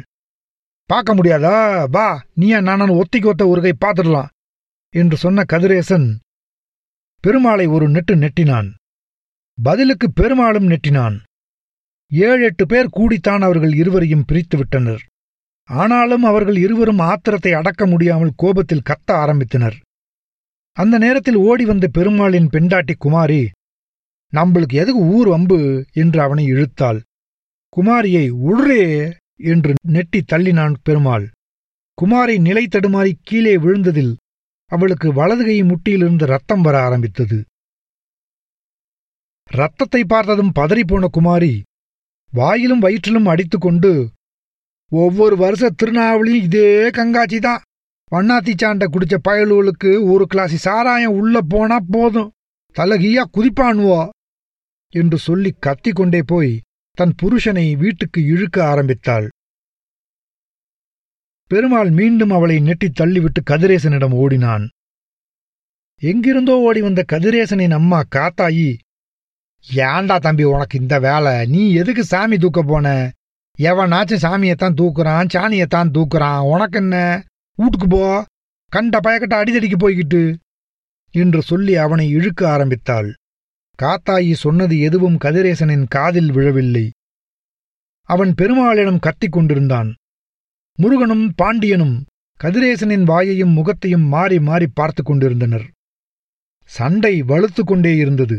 பார்க்க முடியாதா? வா நீயா நானும் ஒத்திக்கு ஒத்த ஒரு கை பார்த்துடலாம் என்று சொன்ன கதிரேசன் பெருமாளை ஒரு நெட்டு நெட்டினான். பதிலுக்கு பெருமாளும் நெட்டினான். ஏழு எட்டு பேர் கூடித்தான் அவர்கள் இருவரையும் பிரித்து விட்டனர். ஆனாலும் அவர்கள் இருவரும் ஆத்திரத்தை அடக்க முடியாமல் கோபத்தில் கத்த ஆரம்பித்தனர். அந்த நேரத்தில் ஓடி வந்த பெருமாளின் பெண்டாட்டி குமாரி நம்மளுக்கு எதுக்கு ஊர் வம்பு? என்று அவனை இழுத்தாள். குமாரியை உள்றே என்று நெட்டி தள்ளினான் பெருமாள். குமாரி நிலை தடுமாறி கீழே விழுந்ததில் அவளுக்கு வலது கை முட்டியிலிருந்து ரத்தம் வர ஆரம்பித்தது. ரத்தத்தை பார்த்ததும் பதறிப்போன குமாரி வாயிலும் வயிற்றிலும் அடித்துக்கொண்டு ஒவ்வொரு வருஷ திருநாவளியும் இதே கங்காச்சி தான். வண்ணாத்தி சாண்டை குடிச்ச பயலுவலுக்கு ஒரு கிளாசி சாராயம் உள்ள போனா போதும். தலகியா குதிப்பானுவோ? என்று சொல்லி கத்திக்கொண்டே போய் தன் புருஷனை வீட்டுக்கு இழுக்க ஆரம்பித்தாள். பெருமாள் மீண்டும் அவளை நெட்டித் தள்ளிவிட்டு கதிரேசனிடம் ஓடினான். எங்கிருந்தோ ஓடி வந்த கதிரேசனின் அம்மா காத்தாயி ஏண்டா தம்பி உனக்கு இந்த வேலை? நீ எதுக்கு சாமி தூக்க போன? எவனாச்சும் சாமியைத்தான் தூக்குறான் சாணியைத்தான் தூக்குறான். உனக்கு என்ன? வீட்டுக்கு போ. கண்ட பயக்கட்ட அடிதடிக்கு போய்கிட்டு என்று சொல்லி அவனை இழுக்க ஆரம்பித்தாள். காத்தாயி சொன்னது எதுவும் கதிரேசனின் காதில் விழவில்லை. அவன் பெருமாளிடம் கத்திக் கொண்டிருந்தான். முருகனும் பாண்டியனும் கதிரேசனின் வாயையும் முகத்தையும் மாறி மாறி பார்த்து கொண்டிருந்தனர். சண்டை வலுத்து கொண்டே இருந்தது.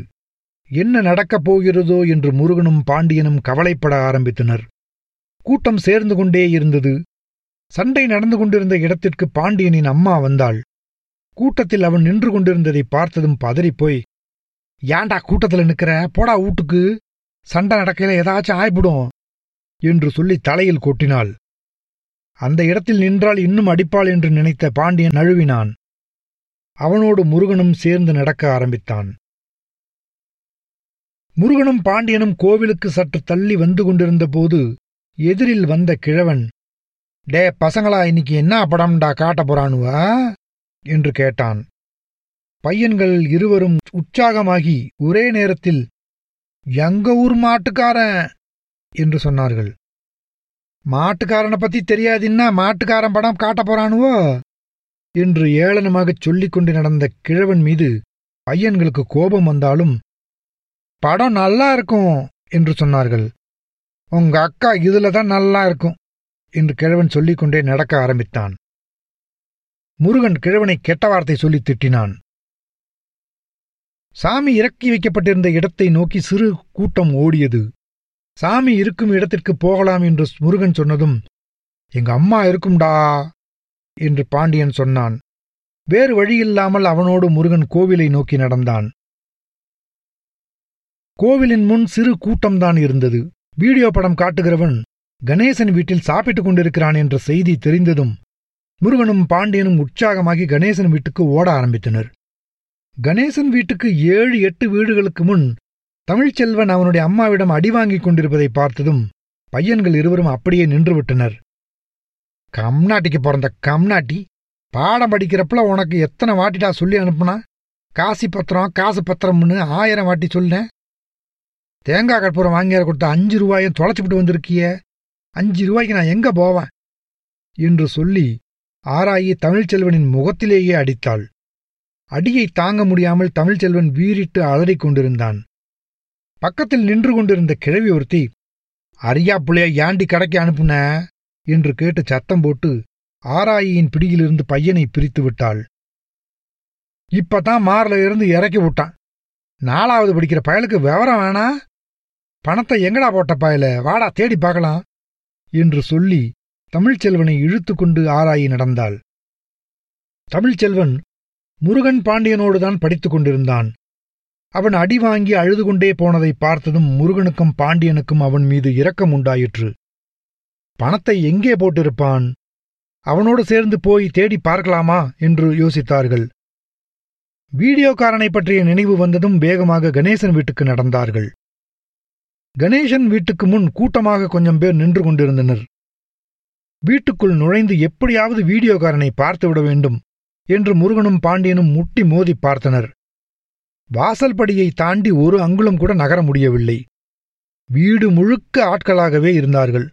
என்ன நடக்கப் போகிறதோ என்று முருகனும் பாண்டியனும் கவலைப்பட ஆரம்பித்தனர். கூட்டம் சேர்ந்து கொண்டே இருந்தது. சண்டை நடந்து கொண்டிருந்த இடத்திற்கு பாண்டியனின் அம்மா வந்தாள். கூட்டத்தில் அவன் நின்று கொண்டிருந்ததை பார்த்ததும் பதறிப்போய் ஏண்டா கூட்டத்துல நிற்கிற போடா வீட்டுக்கு. சண்டை நடக்கையில ஏதாச்சும் ஆய்ப்பிடும் என்று சொல்லி தலையில் கொட்டினாள். அந்த இடத்தில் நின்றால் இன்னும் அடிப்பாள் என்று நினைத்த பாண்டியன் நழுவினான். அவனோடு முருகனும் சேர்ந்து நடக்க ஆரம்பித்தான். முருகனும் பாண்டியனும் கோவிலுக்கு சற்று தள்ளி வந்து கொண்டிருந்த போது எதிரில் வந்த கிழவன் டே பசங்களா இன்னைக்கு என்ன படம்டா காட்ட போறானுவா? என்று கேட்டான். பையன்கள் இருவரும் உற்சாகமாகி ஒரே நேரத்தில் எங்க ஊர் மாட்டுக்காரன்? என்று சொன்னார்கள். மாட்டுக்காரனை பத்தி தெரியாதுன்னா மாட்டுக்காரன் படம் காட்ட போறானுவோ? என்று ஏளனமாகச் சொல்லிக் கொண்டு நடந்த கிழவன் மீது பையன்களுக்கு கோபம் வந்தாலும் படம் நல்லா இருக்கும் என்று சொன்னார்கள். உங்க அக்கா இதுல தான் நல்லா இருக்கும் என்று கிழவன் சொல்லிக்கொண்டே நடக்க ஆரம்பித்தான். முருகன் கிழவனை கெட்ட வார்த்தை சொல்லி திட்டினான். சாமி இறக்கி வைக்கப்பட்டிருந்த இடத்தை நோக்கி சிறு கூட்டம் ஓடியது. சாமி இருக்கும் இடத்திற்கு போகலாம் என்று முருகன் சொன்னதும் எங்க அம்மா இருக்கும்டா என்று பாண்டியன் சொன்னான். வேறு வழியில்லாமல் அவனோடு முருகன் கோவிலை நோக்கி நடந்தான். கோவிலின் முன் சிறு கூட்டம்தான் இருந்தது. வீடியோ படம் காட்டுகிறவன் கணேசன் வீட்டில் சாப்பிட்டுக் கொண்டிருக்கிறான் என்ற செய்தி தெரிந்ததும் முருகனும் பாண்டியனும் உற்சாகமாகி கணேசன் வீட்டுக்கு ஓட ஆரம்பித்தனர். கணேசன் வீட்டுக்கு ஏழு எட்டு வீடுகளுக்கு முன் தமிழ்ச்செல்வன் அவனுடைய அம்மாவிடம் அடி வாங்கிக் கொண்டிருப்பதை பார்த்ததும் பையன்கள் இருவரும் அப்படியே நின்றுவிட்டனர். கம்நாட்டிக்கு பிறந்த கம்நாட்டி பாடம் படிக்கிறப்பல உனக்கு எத்தனை வாட்டிடா சொல்லி அனுப்புனா? காசி பத்திரம் காசு பத்திரம்னு ஆயிரம் வாட்டி சொல்லினேன். தேங்காய் கற்பூரம் வாங்கியார கொடுத்த அஞ்சு ரூபாயும் தொலைச்சிவிட்டு வந்திருக்கியே. அஞ்சு ரூபாய்க்கு நான் எங்க போவேன்? என்று சொல்லி ஆராயி தமிழ்ச்செல்வனின் முகத்திலேயே அடித்தாள். அடியை தாங்க முடியாமல் தமிழ்ச்செல்வன் வீறிட்டு அலறிக் கொண்டிருந்தான். பக்கத்தில் நின்று கொண்டிருந்த கிழவி ஒருத்தி அரியா புள்ளைய யாண்டி கடைக்கு அனுப்புன? என்று கேட்டு சத்தம் போட்டு ஆராயியின் பிடியிலிருந்து பையனை பிரித்து விட்டாள். இப்பதான் மார்ல இருந்து இறக்கி விட்டான். நாலாவது படிக்கிற பயலுக்கு விவரம் வேணா? பணத்தை எங்கடா போட்ட பயல? வாடா தேடி பார்க்கலாம் என்று சொல்லி தமிழ்ச்செல்வனை இழுத்து கொண்டு ஆராயி நடந்தாள். தமிழ்ச்செல்வன் முருகன் பாண்டியனோடுதான் படித்துக் கொண்டிருந்தான். அவன் அடி வாங்கி அழுது கொண்டே போனதை பார்த்ததும் முருகனுக்கும் பாண்டியனுக்கும் அவன் மீது இரக்கம் உண்டாயிற்று. பணத்தை எங்கே போட்டிருப்பான்? அவனோடு சேர்ந்து போய் தேடி பார்க்கலாமா? என்று யோசித்தார்கள். வீடியோக்காரனை பற்றிய நினைவு வந்ததும் வேகமாக கணேசன் வீட்டுக்கு நடந்தார்கள். கணேசன் வீட்டுக்கு முன் கூட்டமாக கொஞ்சம் பேர் நின்று கொண்டிருந்தனர். வீட்டுக்குள் நுழைந்து எப்படியாவது வீடியோக்காரனை பார்த்துவிட வேண்டும் என்று முருகனும் பாண்டியனும் முட்டி மோதி பார்த்தனர். வாசல்படியைத் தாண்டி ஒரு அங்குலம் கூட நகர முடியவில்லை. வீடு முழுக்க ஆட்களாகவே இருந்தார்கள்.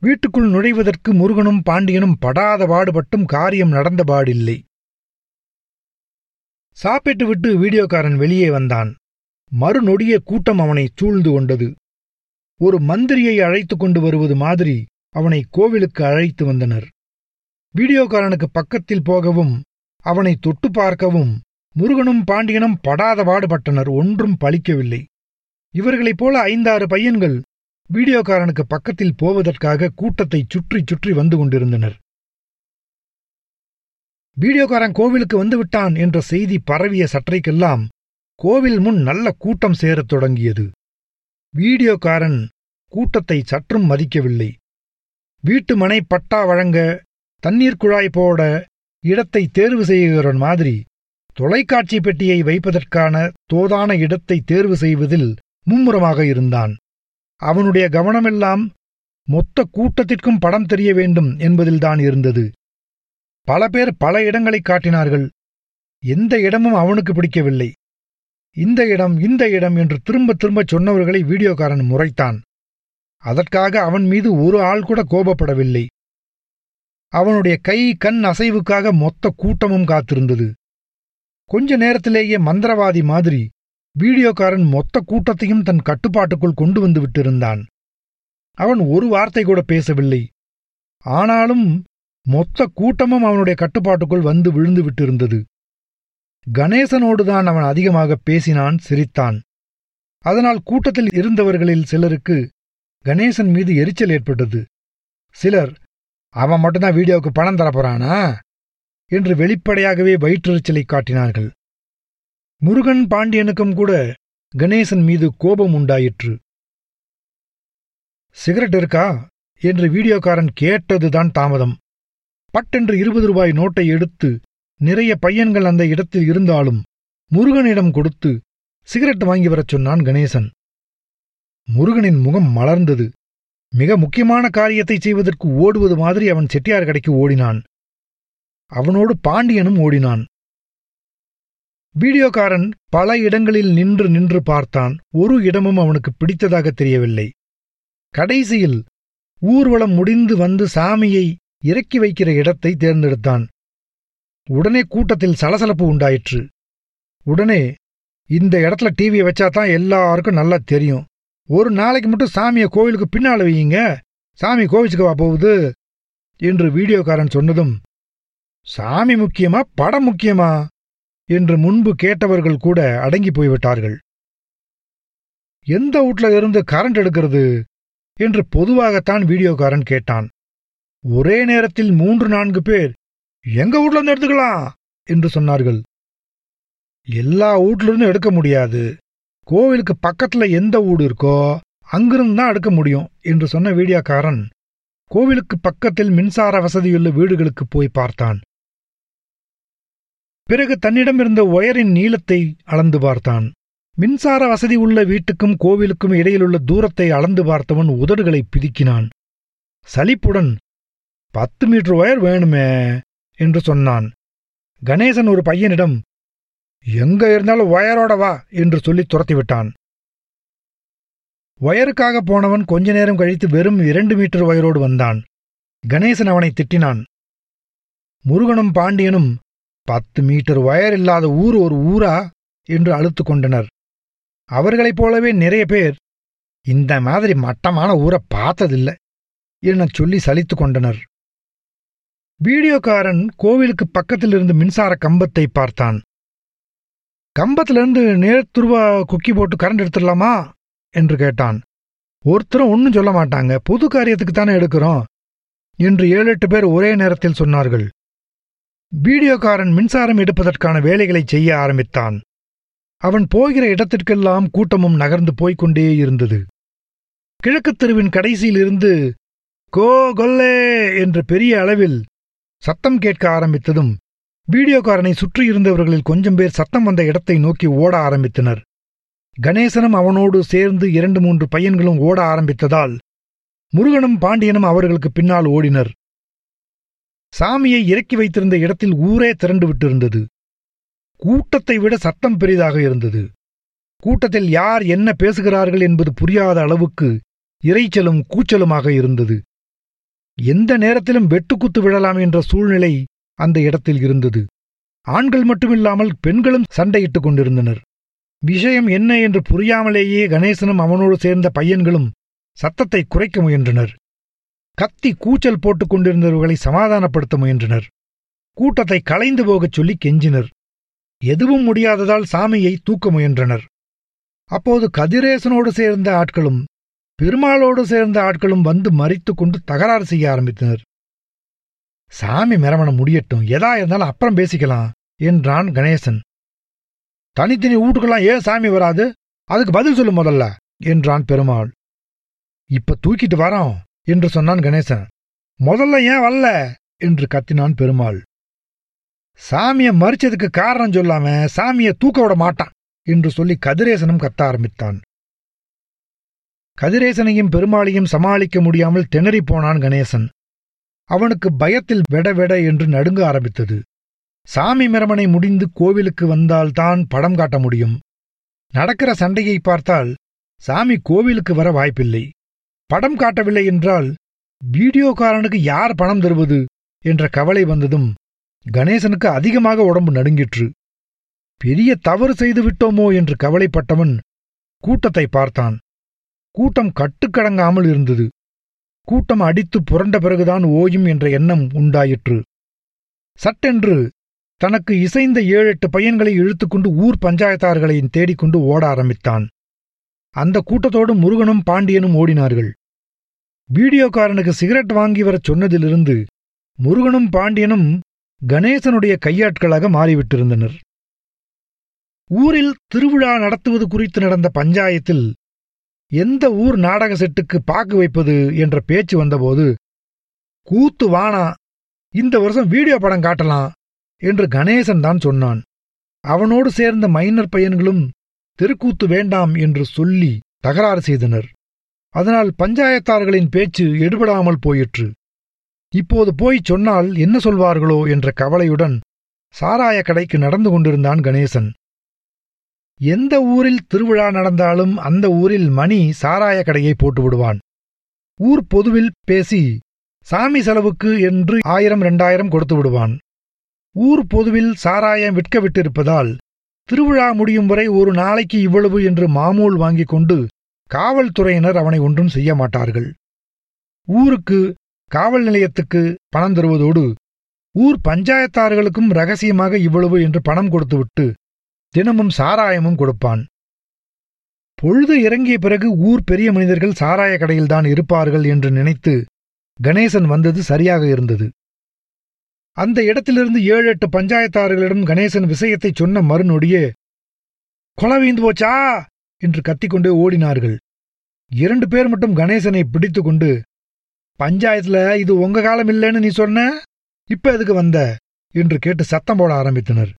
வீட்டுக்குள் நுழைவதற்கு முருகனும் பாண்டியனும் படாத பாடுபட்டும் காரியம் நடந்தபாடில்லை சாப்பிட்டு விட்டு வீடியோக்காரன் வெளியே வந்தான். மறுநொடிய கூட்டம் அவனை சூழ்ந்து கொண்டது. ஒரு மந்திரியை அழைத்து கொண்டு வருவது மாதிரி அவனை கோவிலுக்கு அழைத்து வந்தனர். வீடியோக்காரனுக்கு பக்கத்தில் போகவும் அவனை தொட்டு பார்க்கவும் முருகனும் பாண்டியனும் படாத பாடுபட்டனர் ஒன்றும் பலிக்கவில்லை. இவர்களைப் போல ஐந்தாறு பையன்கள் வீடியோக்காரனுக்கு பக்கத்தில் போவதற்காக கூட்டத்தை சுற்றி சுற்றி வந்து கொண்டிருந்தனர். வீடியோக்காரன் கோவிலுக்கு வந்துவிட்டான் என்ற செய்தி பரவிய சற்றைக்கெல்லாம் கோவில் முன் நல்ல கூட்டம் சேரத் தொடங்கியது. வீடியோக்காரன் கூட்டத்தை சற்றும் மதிக்கவில்லை. வீட்டு மனை பட்டா வழங்க தண்ணீர் குழாய் போட இடத்தை தேர்வு செய்கிறவன் மாதிரி தொலைக்காட்சி பெட்டியை வைப்பதற்கான தோதான இடத்தை தேர்வு செய்வதில் மும்முரமாக இருந்தான். அவனுடைய கவனமெல்லாம் மொத்த கூட்டத்திற்கும் படம் தெரிய வேண்டும் என்பதில்தான் இருந்தது. பல பேர் பல இடங்களைக் காட்டினார்கள். எந்த இடமும் அவனுக்கு பிடிக்கவில்லை. இந்த இடம் இந்த இடம் என்று திரும்ப திரும்ப சொன்னவர்களை வீடியோக்காரன் முறைத்தான். அதற்காக அவன் மீது ஒரு ஆள் கூட கோபப்படவில்லை. அவனுடைய கை கண் அசைவுக்காக மொத்த கூட்டமும் காத்திருந்தது. கொஞ்ச நேரத்திலேயே மந்திரவாதி மாதிரி வீடியோக்காரன் மொத்த கூட்டத்தையும் தன் கட்டுப்பாட்டுக்குள் கொண்டு வந்து விட்டிருந்தான். அவன் ஒரு வார்த்தை கூட பேசவில்லை. ஆனாலும் மொத்த கூட்டமும் அவனுடைய கட்டுப்பாட்டுக்குள் வந்து விழுந்து விட்டிருந்தது. கணேசனோடுதான் அவன் அதிகமாக பேசினான் சிரித்தான். அதனால் கூட்டத்தில் இருந்தவர்களில் சிலருக்கு கணேசன் மீது எரிச்சல் ஏற்பட்டது. சிலர் அவன் மட்டும்தான் வீடியோவுக்கு பணம் தரப்போறானா? என்று வெளிப்படையாகவே வயிற்றெரிச்சலை காட்டினார்கள். முருகன் பாண்டியனுக்கும் கூட கணேசன் மீது கோபம் உண்டாயிற்று. சிகரெட் இருக்கா? என்று வீடியோக்காரன் கேட்டதுதான் தாமதம். பட்டென்று இருபது ரூபாய் நோட்டை எடுத்து நிறைய பையன்கள் அந்த இடத்தில் இருந்தாலும் முருகனிடம் கொடுத்து சிகரெட் வாங்கி வரச் சொன்னான் கணேசன். முருகனின் முகம் மலர்ந்தது. மிக முக்கியமான காரியத்தை செய்வதற்கு ஓடுவது மாதிரி அவன் செட்டியார் கடைக்கு ஓடினான். அவனோடு பாண்டியனும் ஓடினான். வீடியோக்காரன் பல இடங்களில் நின்று நின்று பார்த்தான். ஒரு இடமும் அவனுக்கு பிடித்ததாக தெரியவில்லை. கடைசியில் ஊர்வலம் முடிந்து வந்து சாமியை இறக்கி வைக்கிற இடத்தை தேர்ந்தெடுத்தான். உடனே கூட்டத்தில் சலசலப்பு உண்டாயிற்று. உடனே இந்த இடத்துல டிவியை வச்சாதான் எல்லாருக்கும் நல்லா தெரியும். ஒரு நாளைக்கு மட்டும் சாமியை கோவிலுக்கு பின்னால வையுங்க. சாமி கோவிச்சுக்கவா போகுது என்று வீடியோக்காரன் சொன்னதும் சாமி முக்கியமா படம் முக்கியமா? என்று முன்பு கேட்டவர்கள் கூட அடங்கி போய்விட்டார்கள். எந்த வீட்ல இருந்து கரண்ட் எடுக்கிறது? என்று பொதுவாகத்தான் வீடியோக்காரன் கேட்டான். ஒரே நேரத்தில் மூன்று நான்கு பேர் எங்க வீட்ல இருந்து எடுத்துக்கலாம்? என்று சொன்னார்கள். எல்லா வீட்ல எடுக்க முடியாது. கோவிலுக்கு பக்கத்துல எந்த வீடு இருக்கோ அங்கிருந்து தான் எடுக்க முடியும் என்று சொன்ன வீடியோக்காரன் கோவிலுக்கு பக்கத்தில் மின்சார வசதியுள்ள வீடுகளுக்கு போய் பார்த்தான். பிறகு தன்னிடம் இருந்த ஒயரின் நீளத்தை அளந்து பார்த்தான். மின்சார வசதி உள்ள வீட்டுக்கும் கோவிலுக்கும் இடையிலுள்ள தூரத்தை அளந்து பார்த்தவன் உதடுகளை பிதுக்கினான். சலிப்புடன் பத்து மீட்டர் ஒயர் வேணுமே என்று சொன்னான். கணேசன் ஒரு பையனிடம் எங்க இருந்தாலும் ஒயரோட வா என்று சொல்லி துரத்திவிட்டான். ஒயருக்காக போனவன் கொஞ்ச நேரம் கழித்து வெறும் இரண்டு மீட்டர் ஒயரோடு வந்தான். கணேசன் அவனை திட்டினான். முருகனும் பாண்டியனும் பத்து மீட்டர் ஒயர் இல்லாத ஊர் ஒரு ஊரா என்று அழுத்து கொண்டனர். அவர்களைப் போலவே நிறைய பேர் இந்த மாதிரி மட்டமான ஊரை பார்த்ததில்லை என சொல்லி சலித்து கொண்டனர். வீடியோக்காரன் கோவிலுக்கு பக்கத்திலிருந்து மின்சார கம்பத்தை பார்த்தான். கம்பத்திலிருந்து நேர்த்துருவா குக்கி போட்டு கரண்ட் எடுத்துடலாமா என்று கேட்டான். ஒருத்தரும் ஒன்னும் சொல்ல மாட்டாங்க பொது காரியத்துக்கு தானே எடுக்கிறோம் என்று ஏழு எட்டு பேர் ஒரே நேரத்தில் சொன்னார்கள். வீடியோக்காரன் மின்சாரம் எடுப்பதற்கான வேலைகளை செய்ய ஆரம்பித்தான். அவன் போகிற இடத்திற்கெல்லாம் கூட்டமும் நகர்ந்து போய்கொண்டே இருந்தது. கிழக்குத் தெருவின் கடைசியிலிருந்து கோ கொல்லே! என்று பெரிய அளவில் சத்தம் கேட்க ஆரம்பித்ததும் வீடியோக்காரனை சுற்றியிருந்தவர்களில் கொஞ்சம் பேர் சத்தம் வந்த இடத்தை நோக்கி ஓட ஆரம்பித்தனர். கணேசனும் அவனோடு சேர்ந்து இரண்டு மூன்று பையன்களும் ஓட ஆரம்பித்ததால் முருகனும் பாண்டியனும் அவர்களுக்கு பின்னால் ஓடினர். சாமியை இறக்கி வைத்திருந்த இடத்தில் ஊரே திரண்டு விட்டிருந்தது கூட்டத்தை விட சத்தம் பெரிதாக இருந்தது. கூட்டத்தில் யார் என்ன பேசுகிறார்கள் என்பது புரியாத அளவுக்கு இரைச்சலும் கூச்சலுமாக இருந்தது. எந்த நேரத்திலும் வெட்டுக்குத்து விழலாம் என்ற சூழ்நிலை அந்த இடத்தில் இருந்தது. ஆண்கள் மட்டுமில்லாமல் பெண்களும் சண்டையிட்டுக் கொண்டிருந்தனர். விஷயம் என்ன என்று புரியாமலேயே கணேசனும் அவனோடு சேர்ந்த பையன்களும் சத்தத்தை குறைக்க முயன்றனர். கத்தி கூச்சல் போட்டுக் கொண்டிருந்தவர்களை சமாதானப்படுத்த முயன்றனர். கூட்டத்தை கலைந்து போகச் சொல்லி கெஞ்சினர். எதுவும் முடியாததால் சாமியை தூக்க முயன்றனர். அப்போது கதிரேசனோடு சேர்ந்த ஆட்களும் பெருமாளோடு சேர்ந்த ஆட்களும் வந்து மறித்துக் கொண்டு தகராறு செய்ய ஆரம்பித்தனர். சாமி மிரமணம் முடியட்டும் எதா இருந்தாலும் அப்புறம் பேசிக்கலாம் என்றான் கணேசன். தனித்தனி வீட்டுக்கெல்லாம் ஏன் சாமி வராது? அதுக்கு பதில் சொல்லு முதல்ல என்றான் பெருமாள். இப்ப தூக்கிட்டு வரோம். என்று சொன்னான் கணேசன். முதல்ல ஏன் வரல? என்று கத்தினான் பெருமாள். சாமிய மறிச்சதுக்கு காரணம் சொல்லாம சாமிய தூக்க விட மாட்டான் என்று சொல்லி கதிரேசனும் கத்த ஆரம்பித்தான். கதிரேசனையும் பெருமாளையும் சமாளிக்க முடியாமல் திணறிப் போனான் கணேசன். அவனுக்கு பயத்தில் வெட வெட என்று நடுங்க ஆரம்பித்தது. சாமி மிரமனை முடிந்து கோவிலுக்கு வந்தால்தான் படம் காட்ட முடியும். நடக்கிற சண்டையை பார்த்தால் சாமி கோவிலுக்கு வர வாய்ப்பில்லை. படம் காட்டவில்லை என்றால் வீடியோக்காரனுக்கு யார் பணம் தருவது என்ற கவலை வந்ததும் கணேசனுக்கு அதிகமாக உடம்பு நடுங்கிற்று. பெரிய தவறு செய்து விட்டோமோ என்று கவலைப்பட்டவன் கூட்டத்தை பார்த்தான். கூட்டம் கட்டுக்கடங்காமல் இருந்தது. கூட்டம் அடித்து புரண்ட பிறகுதான் ஓயும் என்ற எண்ணம் உண்டாயிற்று. சட்டென்று தனக்கு இசைந்த ஏழெட்டு பையன்களை இழுத்துக்கொண்டு ஊர் பஞ்சாயத்தார்களையும் தேடிக்கொண்டு ஓட ஆரம்பித்தான். அந்த கூட்டத்தோடு முருகனும் பாண்டியனும் ஓடினார்கள். வீடியோக்காரனுக்கு சிகரெட் வாங்கி வரச் சொன்னதிலிருந்து முருகனும் பாண்டியனும் கணேசனுடைய கையாட்களாக மாறிவிட்டிருந்தனர். ஊரில் திருவிழா நடத்துவது குறித்து நடந்த பஞ்சாயத்தில் எந்த ஊர் நாடக செட்டுக்கு பாக்கு வைப்பது என்ற பேச்சு வந்தபோது கூத்து வானா இந்த வருஷம் வீடியோ படம் காட்டலாம் என்று கணேசன் தான் சொன்னான். அவனோடு சேர்ந்த மைனர் பையன்களும் தெருக்கூத்து வேண்டாம் என்று சொல்லி தகராறு செய்தனர். அதனால் பஞ்சாயத்தார்களின் பேச்சு எடுபடாமல் போயிற்று. இப்போது போய் சொன்னால் என்ன சொல்வார்களோ என்ற கவலையுடன் சாராய கடைக்கு நடந்து கொண்டிருந்தான் கணேசன். எந்த ஊரில் திருவிழா நடந்தாலும் அந்த ஊரில் மணி சாராய கடையை போட்டு விடுவான். ஊர் பொதுவில் பேசி சாமி செலவுக்கு என்று ஆயிரம் ரெண்டாயிரம் கொடுத்து விடுவான். ஊர் பொதுவில் சாராயம் விற்க விட்டிருப்பதால் திருவிழா முடியும் வரை ஒரு நாளைக்கு இவ்வளவு என்று மாமூல் வாங்கிக் கொண்டு காவல்துறையினர் அவனை ஒன்றும் செய்ய மாட்டார்கள். ஊருக்கு காவல் நிலையத்துக்கு பணம் தருவதோடு ஊர் பஞ்சாயத்தார்களுக்கும் ரகசியமாக இவ்வளவு என்று பணம் கொடுத்துவிட்டு தினமும் சாராயமும் கொடுப்பான். பொழுது இறங்கிய பிறகு ஊர் பெரிய மனிதர்கள் சாராய கடையில்தான் இருப்பார்கள் என்று நினைத்து கணேசன் வந்தது சரியாக இருந்தது. அந்த இடத்திலிருந்து ஏழு எட்டு பஞ்சாயத்தார்களிடம் கணேசன் விஷயத்தை சொன்ன மறுநொடியே கொலை வீந்து போச்சா? என்று கத்திக்கொண்டே ஓடினார்கள். இரண்டு பேர் மட்டும் கணேசனை பிடித்துக்கொண்டு பஞ்சாயத்துல இது உங்க காலம் இல்லைன்னு நீ சொன்ன? இப்ப எதுக்கு வந்த? என்று கேட்டு சத்தம் போட ஆரம்பித்தனர்.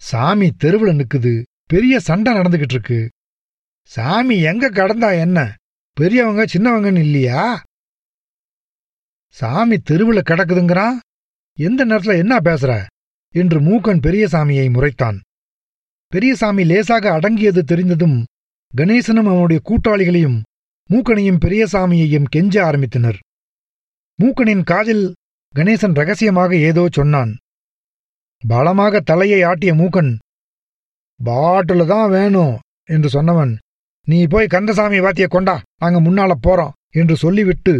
சாமி தெருவுல நிக்குது. பெரிய சண்டை நடந்துகிட்டு இருக்கு சாமி எங்க கடந்தா என்ன? பெரியவங்க சின்னவங்கன்னு இல்லையா? சாமி தெருவுல கிடக்குதுங்கிறான். எந்த நேரத்துல என்ன பேசுற? என்று மூக்கன் பெரியசாமியை முறைத்தான். பெரியசாமி லேசாக அடங்கியது தெரிந்ததும் கணேசனும் அவனுடைய கூட்டாளிகளையும் மூக்கனையும் பெரியசாமியையும் கெஞ்ச ஆரம்பித்தனர். மூக்கனின் காதில் கணேசன் ரகசியமாக ஏதோ சொன்னான். பலமாக தலையை ஆட்டிய மூக்கன் பாட்டில தான் வேணும் என்று சொன்னவன் நீ போய் கந்தசாமி வாத்திய கொண்டா நாங்க முன்னால போறோம் என்று சொல்லிவிட்டு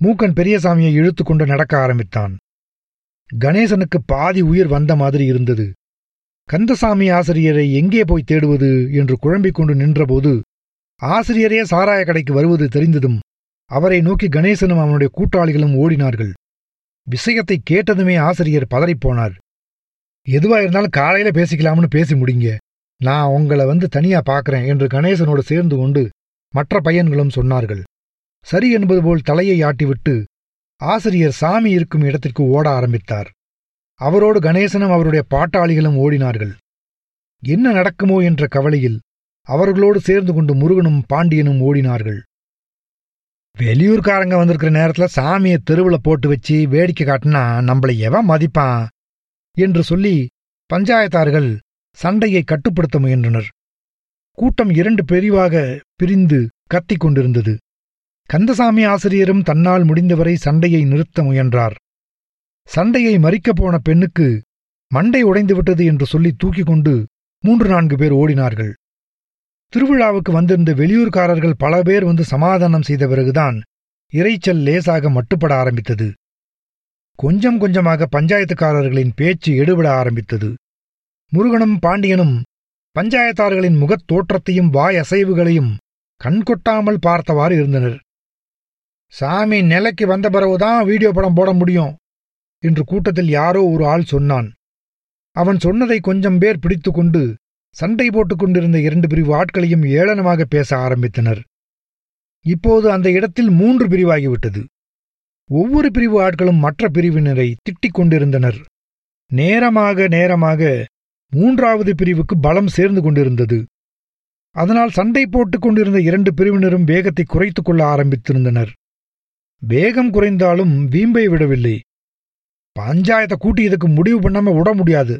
மூக்கன் பெரியசாமியை இழுத்துக்கொண்டு நடக்க ஆரம்பித்தான். கணேசனுக்கு பாதி உயிர் வந்த மாதிரி இருந்தது. கந்தசாமி ஆசிரியரை எங்கே போய் தேடுவது என்று குழம்பிக் கொண்டு நின்றபோது ஆசிரியரே சாராய கடைக்கு வருவது தெரிந்ததும் அவரை நோக்கி கணேசனும் அவனுடைய கூட்டாளிகளும் ஓடினார்கள். விஷயத்தை கேட்டதுமே ஆசிரியர் பதறிப்போனார் எதுவா இருந்தாலும் காலையில பேசிக்கலாம்னு பேசி முடிங்க. நான் உங்களை வந்து தனியா பார்க்கறேன் என்று கணேசனோடு சேர்ந்து கொண்டு மற்ற பையன்களும் சொன்னார்கள். சரி என்பது போல் தலையை ஆட்டிவிட்டு ஆசிரியர் சாமி இருக்கும் இடத்திற்கு ஓட ஆரம்பித்தார். அவரோடு கணேசனும் அவருடைய பாட்டாளிகளும் ஓடினார்கள். என்ன நடக்குமோ என்ற கவலையில் அவர்களோடு சேர்ந்து கொண்டு முருகனும் பாண்டியனும் ஓடினார்கள். வெளியூர்காரங்க வந்திருக்கிற நேரத்துல சாமியை தெருவுல போட்டு வச்சு வேடிக்கை காட்டினா நம்மளை எவன் மதிப்பான்? என்று சொல்லி பஞ்சாயத்தார்கள் சண்டையை கட்டுப்படுத்த முயன்றனர். கூட்டம் இரண்டு பெரிவாக பிரிந்து கத்திக் கொண்டிருந்தது. கந்தசாமி ஆசிரியரும் தன்னால் முடிந்தவரை சண்டையை நிறுத்த முயன்றார். சண்டையை மறிக்கப் போன பெண்ணுக்கு மண்டை உடைந்துவிட்டது என்று சொல்லி தூக்கிக் கொண்டு மூன்று நான்கு பேர் ஓடினார்கள். திருவிழாவுக்கு வந்திருந்த வெளியூர்காரர்கள் பல பேர் வந்து சமாதானம் செய்த பிறகுதான் இரைச்சல் லேசாக மட்டுப்பட ஆரம்பித்தது. கொஞ்சம் கொஞ்சமாக பஞ்சாயத்துக்காரர்களின் பேச்சு எடுபட ஆரம்பித்தது. முருகனும் பாண்டியனும் பஞ்சாயத்தார்களின் முகத் தோற்றத்தையும் வாய் அசைவுகளையும் கண்கொட்டாமல் பார்த்தவாறு இருந்தனர். சாமி நிலைக்கு வந்த பிறகுதான் வீடியோ படம் போட முடியும் என்று கூட்டத்தில் யாரோ ஒரு ஆள் சொன்னான். அவன் சொன்னதை கொஞ்சம் பேர் பிடித்துக்கொண்டு சண்டை போட்டுக் கொண்டிருந்த இரண்டு பிரிவு ஆட்களையும் ஏளனமாக பேச ஆரம்பித்தனர். இப்போது அந்த இடத்தில் மூன்று பிரிவாகிவிட்டது. ஒவ்வொரு பிரிவு ஆட்களும் மற்ற பிரிவினரை திட்டிக் கொண்டிருந்தனர். நேரமாக நேரமாக மூன்றாவது பிரிவுக்கு பலம் சேர்ந்து கொண்டிருந்தது. அதனால் சண்டை போட்டுக் கொண்டிருந்த இரண்டு பிரிவினரும் வேகத்தை குறைத்துக் கொள்ள ஆரம்பித்திருந்தனர். வேகம் குறைந்தாலும் வீம்பை விடவில்லை. பஞ்சாயத்தை கூட்டி இதுக்கு முடிவு பண்ணாம விட முடியாது.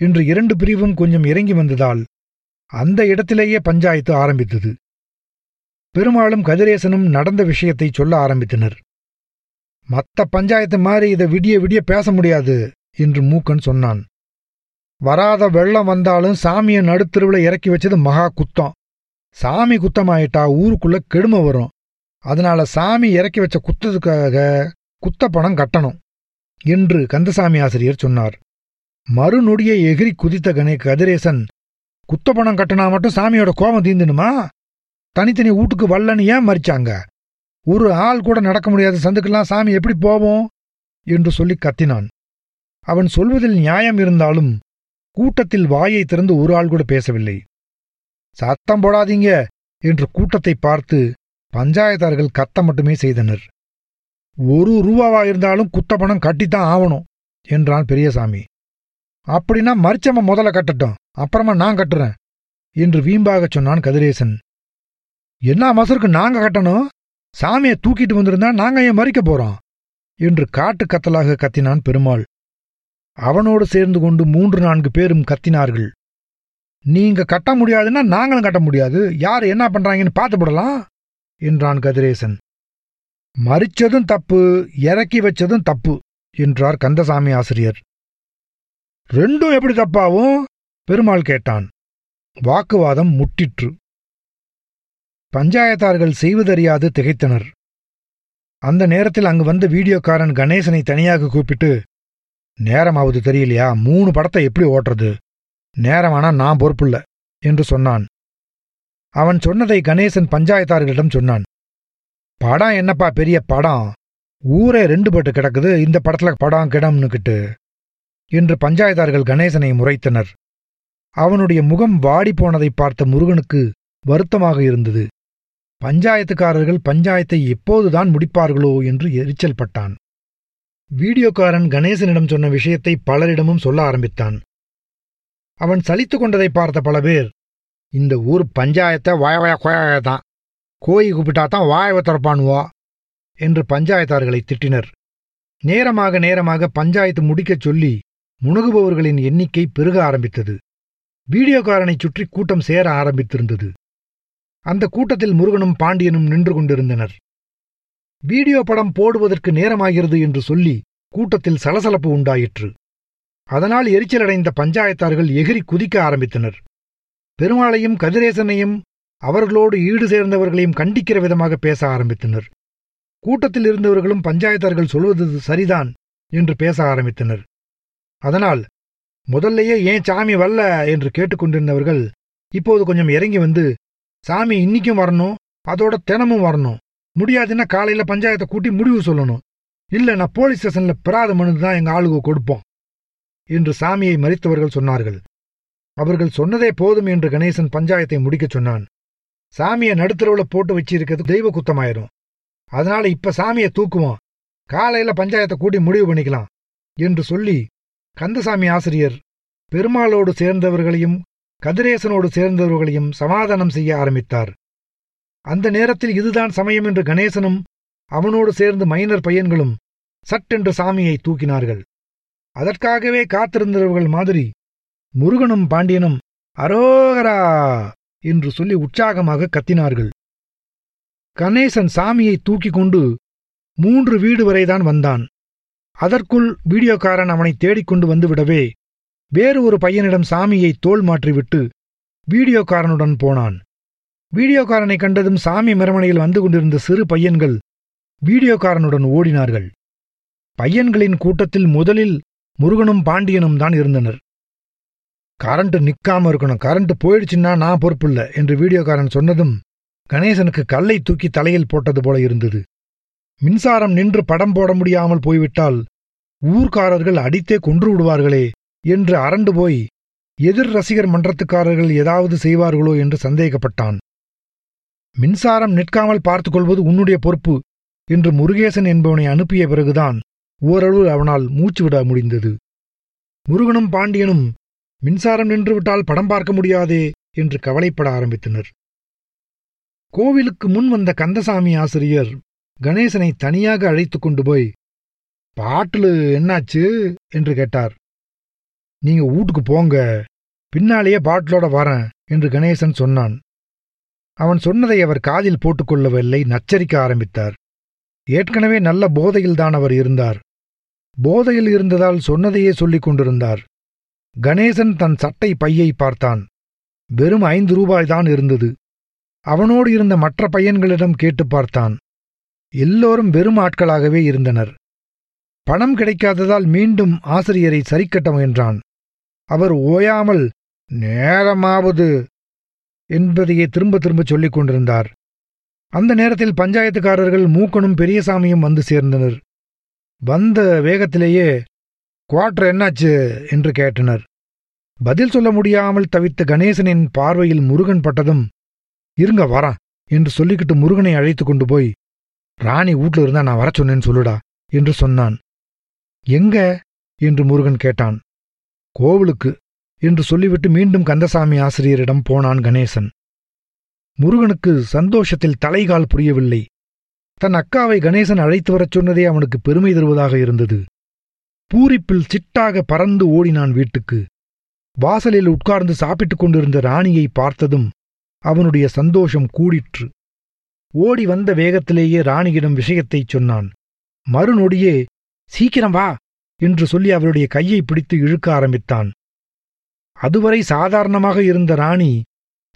என்று இரண்டு பிரிவும் கொஞ்சம் இறங்கி வந்ததால் அந்த இடத்திலேயே பஞ்சாயத்து ஆரம்பித்தது. பெருமாளும் கதிரேசனும் நடந்த விஷயத்தை சொல்ல ஆரம்பித்தனர். மத்த பஞ்சாயத்து மாதிரி இதை விடிய விடிய பேச முடியாது என்று மூக்கன் சொன்னான். வராத வெள்ளம் வந்தாலும் சாமியை நடுத்தருவில் இறக்கி வச்சது மகா குத்தம். சாமி குத்தமாயிட்டா ஊருக்குள்ள கெடுமை வரும். அதனால சாமி இறக்கி வச்ச குத்தத்துக்காக குத்த பணம் கட்டணும் என்று கந்தசாமி ஆசிரியர் சொன்னார். மறுநொடியை எகிரி குதித்த கணே கதிரேசன் குத்த பணம் கட்டினா மட்டும் சாமியோட கோபம் தீந்துணுமா தனித்தனி வீட்டுக்கு வல்லன்னு ஏன் மறிச்சாங்க? ஒரு ஆள் கூட நடக்க முடியாத சந்துக்கெல்லாம் சாமி எப்படி போவோம்? என்று சொல்லி கத்தினான். அவன் சொல்வதில் நியாயம் இருந்தாலும் கூட்டத்தில் வாயை திறந்து ஒரு ஆள் கூட பேசவில்லை. சத்தம் போடாதீங்க என்று கூட்டத்தை பார்த்து பஞ்சாயத்தார்கள் கத்த மட்டுமே செய்தனர். ஒரு ரூபாவா இருந்தாலும் குத்த பணம் கட்டித்தான் ஆவணும் என்றான் பெரியசாமி. அப்படின்னா மரிச்சம்ம முதல்ல கட்டட்டும் அப்புறமா நான் கட்டுறேன் என்று வீம்பாகச் சொன்னான் கதிரேசன். என்ன மசருக்கு நாங்க கட்டணும்? சாமியை தூக்கிட்டு வந்திருந்தா நாங்க ஏன் மறிக்க போறோம்? என்று காட்டு கத்தலாக கத்தினான் பெருமாள். அவனோடு சேர்ந்து கொண்டு மூன்று நான்கு பேரும் கத்தினார்கள். நீங்க கட்ட முடியாதுன்னா நாங்களும் கட்ட முடியாது. யார் என்ன பண்றாங்கன்னு பார்த்து போடலாம். என்றான் கதிரேசன். மறிச்சதும் தப்பு இறக்கி வச்சதும் தப்பு என்றார் கந்தசாமி ஆசிரியர். ரெண்டும் எப்படி தப்பாவும்? பெருமாள் கேட்டான். வாக்குவாதம் முட்டிற்று பஞ்சாயத்தார்கள் செய்வதறியாது திகைத்தனர். அந்த நேரத்தில் அங்கு வந்த வீடியோக்காரன் கணேசனை தனியாக கூப்பிட்டு நேரமாவது தெரியலையா? மூணு படத்தை எப்படி ஓட்டுறது? நேரமானா நான் பொறுப்புல்ல என்று சொன்னான். அவன் சொன்னதை கணேசன் பஞ்சாயத்தார்களிடம் சொன்னான். படம் என்னப்பா பெரிய படம்? ஊரே ரெண்டு பட்டு கிடக்குது இந்த படத்துல படம் கிடம்னுக்கிட்டு. என்று பஞ்சாயத்தார்கள் கணேசனை முறைத்தனர். அவனுடைய முகம் வாடிப்போனதை பார்த்த முருகனுக்கு வருத்தமாக இருந்தது. பஞ்சாயத்துக்காரர்கள் பஞ்சாயத்தை எப்போதுதான் முடிப்பார்களோ என்று எரிச்சல் பட்டான். வீடியோக்காரன் கணேசனிடம் சொன்ன விஷயத்தை பலரிடமும் சொல்ல ஆரம்பித்தான். அவன் சலித்து கொண்டதை பார்த்த பல பேர் இந்த ஊர் பஞ்சாயத்தை வாய வாய தான். கோயி கூப்பிட்டா தான் வாயவை திறப்பானுவோ? என்று பஞ்சாயத்தார்களை திட்டினர். நேரமாக நேரமாக பஞ்சாயத்து முடிக்கச் சொல்லி முணுகுபவர்களின் எண்ணிக்கை பெருக ஆரம்பித்தது. வீடியோக்காரனைச் சுற்றி கூட்டம் சேர ஆரம்பித்திருந்தது. அந்த கூட்டத்தில் முருகனும் பாண்டியனும் நின்று கொண்டிருந்தனர். வீடியோ படம் போடுவதற்கு நேரமாகிறது என்று சொல்லி கூட்டத்தில் சலசலப்பு உண்டாயிற்று. அதனால் எரிச்சலடைந்த பஞ்சாயத்தார்கள் எகிரி குதிக்க ஆரம்பித்தனர். பெருமாளையும் கதிரேசனையும் அவர்களோடு ஈடு சேர்ந்தவர்களையும் கண்டிக்கிற விதமாக பேச ஆரம்பித்தனர். கூட்டத்தில் இருந்தவர்களும் பஞ்சாயத்தார்கள் சொல்வது சரிதான் என்று பேச ஆரம்பித்தனர். அதனால் முதல்லையே ஏன் சாமி வரல என்று கேட்டுக்கொண்டிருந்தவர்கள் இப்போது கொஞ்சம் இறங்கி வந்து சாமி இன்னிக்கும் வரணும் அதோட தினமும் வரணும் முடியாதுன்னா காலையில பஞ்சாயத்தை கூட்டி முடிவு சொல்லணும் இல்ல நான் போலீஸ் ஸ்டேஷன்ல பிராத மனு தான் எங்க ஆளுக கொடுப்போம் என்று சாமியை மறித்தவர்கள் சொன்னார்கள். அவர்கள் சொன்னதே போதும் என்று கணேசன் பஞ்சாயத்தை முடிக்கச் சொன்னான். சாமியை நடுத்தரவுல போட்டு வச்சிருக்கிறது தெய்வ குத்தமாயிரும் அதனால இப்ப சாமியை தூக்குவோம். காலையில பஞ்சாயத்தை கூட்டி முடிவு பண்ணிக்கலாம் என்று சொல்லி கந்தசாமி ஆசிரியர் பெருமாளோடு சேர்ந்தவர்களையும் கதிரேசனோடு சேர்ந்தவர்களையும் சமாதானம் செய்ய ஆரம்பித்தார். அந்த நேரத்தில் இதுதான் சமயம் என்று கணேசனும் அவனோடு சேர்ந்து மைனர் பையன்களும் சட்டென்று சாமியை தூக்கினார்கள். அதற்காகவே காத்திருந்தவர்கள் மாதிரி முருகனும் பாண்டியனும் அரோகரா என்று சொல்லி உற்சாகமாக கத்தினார்கள். கணேசன் சாமியை தூக்கிக் கொண்டு மூன்று வீடு வரைதான் வந்தான். அதற்குள் வீடியோக்காரன் அவனை தேடிக்கொண்டு வந்துவிடவே வேறு ஒரு பையனிடம் சாமியை தோல் மாற்றிவிட்டு வீடியோக்காரனுடன் போனான். வீடியோக்காரனை கண்டதும் சாமி மரமனையில் வந்து கொண்டிருந்த சிறு பையன்கள் வீடியோக்காரனுடன் ஓடினார்கள். பையன்களின் கூட்டத்தில் முதலில் முருகனும் பாண்டியனும் தான் இருந்தனர். கரண்ட் நிக்காம இருக்கணும். கரண்ட் போயிடுச்சுன்னா நான் பொறுப்பில்ல என்று வீடியோக்காரன் சொன்னதும் கணேசனுக்கு கல்லை தூக்கி தலையில் போட்டது போல இருந்தது. மின்சாரம் நின்று படம் போட முடியாமல் போய்விட்டால் ஊர்க்காரர்கள் அடித்தே கொன்று விடுவார்களே என்று அரண்டு போய் எதிர் ரசிகர் மன்றத்துக்காரர்கள் ஏதாவது செய்வார்களோ என்று சந்தேகப்பட்டான். மின்சாரம் நிற்காமல் பார்த்துக் கொள்வது உன்னுடைய பொறுப்பு என்று முருகேசன் என்பவனை அனுப்பிய பிறகுதான் ஓரளவு அவனால் மூச்சு விட முடிந்தது. முருகனும் பாண்டியனும் மின்சாரம் நின்றுவிட்டால் படம் பார்க்க முடியாதே என்று கவலைப்பட ஆரம்பித்தனர். கோவிலுக்கு முன் வந்த கந்தசாமி ஆசிரியர் கணேசனை தனியாக அழைத்துக் கொண்டு போய் பாட்டில் என்னாச்சு? என்று கேட்டார். நீங்க வீட்டுக்கு போங்க பின்னாலேயே பாட்டிலோட வரேன் என்று கணேசன் சொன்னான். அவன் சொன்னதை அவர் காதில் போட்டுக்கொள்ளவில்லை நச்சரிக்க ஆரம்பித்தார். ஏற்கனவே நல்ல போதையில்தான் அவர் இருந்தார். போதையில் இருந்ததால் சொன்னதையே சொல்லிக் கொண்டிருந்தார். கணேசன் தன் சட்டை பையை பார்த்தான். வெறும் ஐந்து ரூபாய்தான் இருந்தது. அவனோடு இருந்த மற்ற பையன்களிடம் கேட்டு பார்த்தான். எல்லோரும் வெறும் ஆட்களாகவே இருந்தனர். பணம் கிடைக்காததால் மீண்டும் ஆசிரியரை சரிக்கட்ட முயன்றான். அவர் ஓயாமல் நேரமாவது என்பதையே திரும்ப திரும்ப சொல்லிக் கொண்டிருந்தார். அந்த நேரத்தில் பஞ்சாயத்துக்காரர்கள் மூக்கனும் பெரியசாமியும் வந்து சேர்ந்தனர். வந்த வேகத்திலேயே குவார்டர் என்னாச்சு என்று கேட்டனர். பதில் சொல்ல முடியாமல் தவித்த கணேசனின் பார்வையில் முருகன் பட்டதும் இருங்க வரான் என்று சொல்லிக்கிட்டு முருகனை அழைத்து கொண்டு போய் ராணி வீட்ல இருந்தா நான் வர சொன்னேன்னு சொல்லுடா என்று சொன்னான். எங்க? என்று முருகன் கேட்டான். கோவிலுக்கு என்று சொல்லிவிட்டு மீண்டும் கந்தசாமி ஆசிரியரிடம் போனான் கணேசன். முருகனுக்கு சந்தோஷத்தில் தலைகால் புரியவில்லை. தன் அக்காவை கணேசன் அழைத்து வரச் சொன்னதே அவனுக்கு பெருமை தருவதாக இருந்தது. பூரிப்பில் சிட்டாக பறந்து ஓடினான் வீட்டுக்கு. வாசலில் உட்கார்ந்து சாப்பிட்டுக் கொண்டிருந்த ராணியை பார்த்ததும் அவனுடைய சந்தோஷம் கூடிற்று. ஓடி வந்த வேகத்திலேயே ராணியிடம் விஷயத்தைச் சொன்னான். மறுநொடியே சீக்கிரம் வா! என்று சொல்லி அவருடைய கையை பிடித்து இழுக்க ஆரம்பித்தான். அதுவரை சாதாரணமாக இருந்த ராணி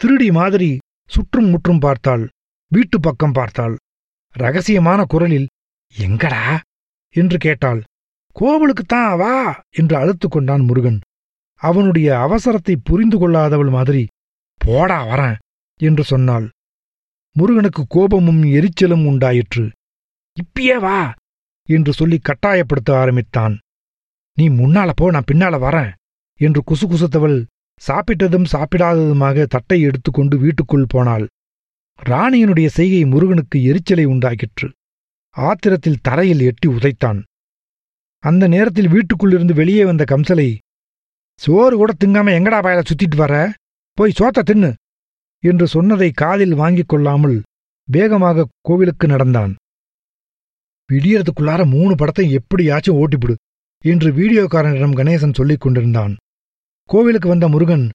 திருடி மாதிரி சுற்றும் முற்றும் பார்த்தாள் வீட்டு பக்கம் பார்த்தாள். ரகசியமான குரலில் எங்கடா? என்று கேட்டாள். கோவிலுக்குத்தான் வா என்று அழுத்துக் கொண்டான் முருகன். அவனுடைய அவசரத்தை புரிந்து கொள்ளாதவள் மாதிரி போடா வரேன் என்று சொன்னாள். முருகனுக்கு கோபமும் எரிச்சலும் உண்டாயிற்று. இப்பியே வா என்று சொல்லி கட்டாயப்படுத்த ஆரம்பித்தான். நீ முன்னால போ நான் பின்னால வரேன் என்று குசுகுசுத்தவள் சாப்பிட்டதும் சாப்பிடாததுமாக தட்டை எடுத்துக்கொண்டு வீட்டுக்குள் போனாள். ராணியினுடைய செய்கை முருகனுக்கு எரிச்சலை உண்டாக்கிற்று. ஆத்திரத்தில் தரையில் எட்டி உதைத்தான். அந்த நேரத்தில் வீட்டுக்குள்ளிருந்து வெளியே வந்த கம்சலை சோறு கூட திங்காம எங்கடா பயல சுத்திட்டு வர? போய் சோத்த தின்னு என்று சொன்னதை காதில் வாங்கிக் கொள்ளாமல் வேகமாக கோவிலுக்கு நடந்தான். விடியறதுக்குள்ளார மூணு படத்தை எப்படியாச்சும் ஓட்டிப்பிடு என்று வீடியோக்காரனிடம் கணேசன் சொல்லிக் கொண்டிருந்தான். கோவிலுக்கு வந்த முருகன்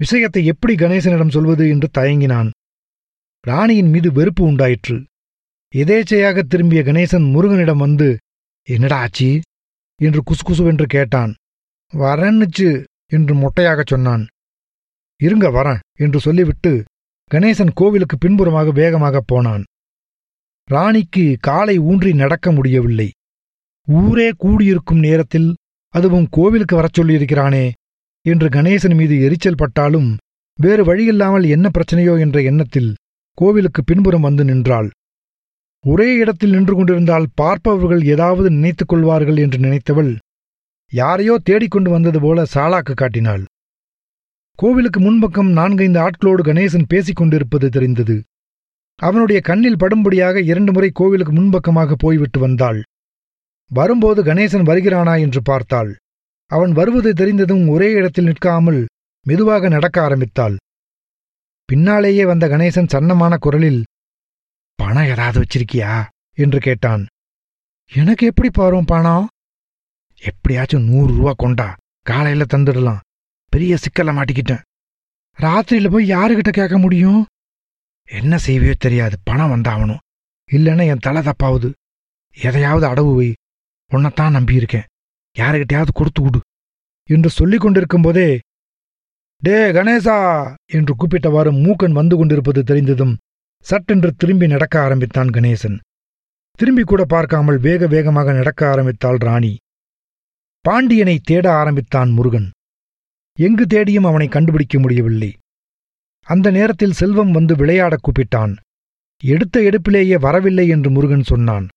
விஷயத்தை எப்படி கணேசனிடம் சொல்வது என்று தயங்கினான். ராணியின் மீது வெறுப்பு உண்டாயிற்று. எதேச்சையாக திரும்பிய கணேசன் முருகனிடம் வந்து என்னடா ஆச்சி? என்று குசுகுசுவென்று கேட்டான். வரன்னுச்சு என்று மொட்டையாகச் சொன்னான். இருங்க வரேன் என்று சொல்லிவிட்டு கணேசன் கோவிலுக்கு பின்புறமாக வேகமாகப் போனான். ராணிக்கு காலை ஊன்றி நடக்க முடியவில்லை. ஊரே கூடியிருக்கும் நேரத்தில் அதுவும் கோவிலுக்கு வரச் சொல்லியிருக்கிறானே என்று கணேசன் மீது எரிச்சல் பட்டாலும் வேறு வழியில்லாமல் என்ன பிரச்சனையோ என்ற எண்ணத்தில் கோவிலுக்கு பின்புறம் வந்து நின்றாள். ஒரே இடத்தில் நின்று கொண்டிருந்தால் பார்ப்பவர்கள் ஏதாவது நினைத்துக் கொள்வார்கள் என்று நினைத்தவள் யாரையோ தேடிக்கொண்டு வந்தது போல சாலாக்கு காட்டினாள். கோவிலுக்கு முன்பக்கம் நான்கைந்து ஆட்களோடு கணேசன் பேசிக் கொண்டிருப்பது தெரிந்தது. அவனுடைய கண்ணில் படும்படியாக இரண்டு முறை கோவிலுக்கு முன்பக்கமாக போய்விட்டு வந்தாள். வரும்போது கணேசன் வருகிறானா என்று பார்த்தாள். அவன் வருவது தெரிந்ததும் ஒரே இடத்தில் நிற்காமல் மெதுவாக நடக்க ஆரம்பித்தாள். பின்னாலேயே வந்த கணேசன் சன்னமான குரலில் பணம் ஏதாவது வச்சிருக்கியா? என்று கேட்டான். எனக்கு எப்படி பாரும் பணம்? எப்படியாச்சும் நூறு ரூபா கொண்டா காலையில தந்துடலாம். பெரிய சிக்கல மாட்டிக்கிட்டேன். ராத்திரியில போய் யாருகிட்ட கேட்க முடியும்? என்ன செய்வியோ தெரியாது. பணம் வந்தாகணும். இல்லைன்னா என் தலை தப்பாவது. எதையாவது அடவு வை. உன்னைத்தான் நம்பியிருக்கேன். யாருகிட்டயாவது கொடுத்து விடு. என்று சொல்லிக் கொண்டிருக்கும் போதே டே கணேசா! என்று கூப்பிட்டவாறு மூக்கன் வந்து கொண்டிருப்பது தெரிந்ததும் சட்டென்று திரும்பி நடக்க ஆரம்பித்தான் கணேசன். திரும்பி கூட பார்க்காமல் வேக வேகமாக நடக்க ஆரம்பித்தாள் ராணி. பாண்டியனை தேட ஆரம்பித்தான் முருகன். எங்கு தேடியும் அவனை கண்டுபிடிக்க முடியவில்லை. அந்த நேரத்தில் செல்வம் வந்து விளையாடக் கூப்பிட்டான். எடுத்த எடுப்பிலேயே வரவில்லை என்று முருகன் சொன்னான்.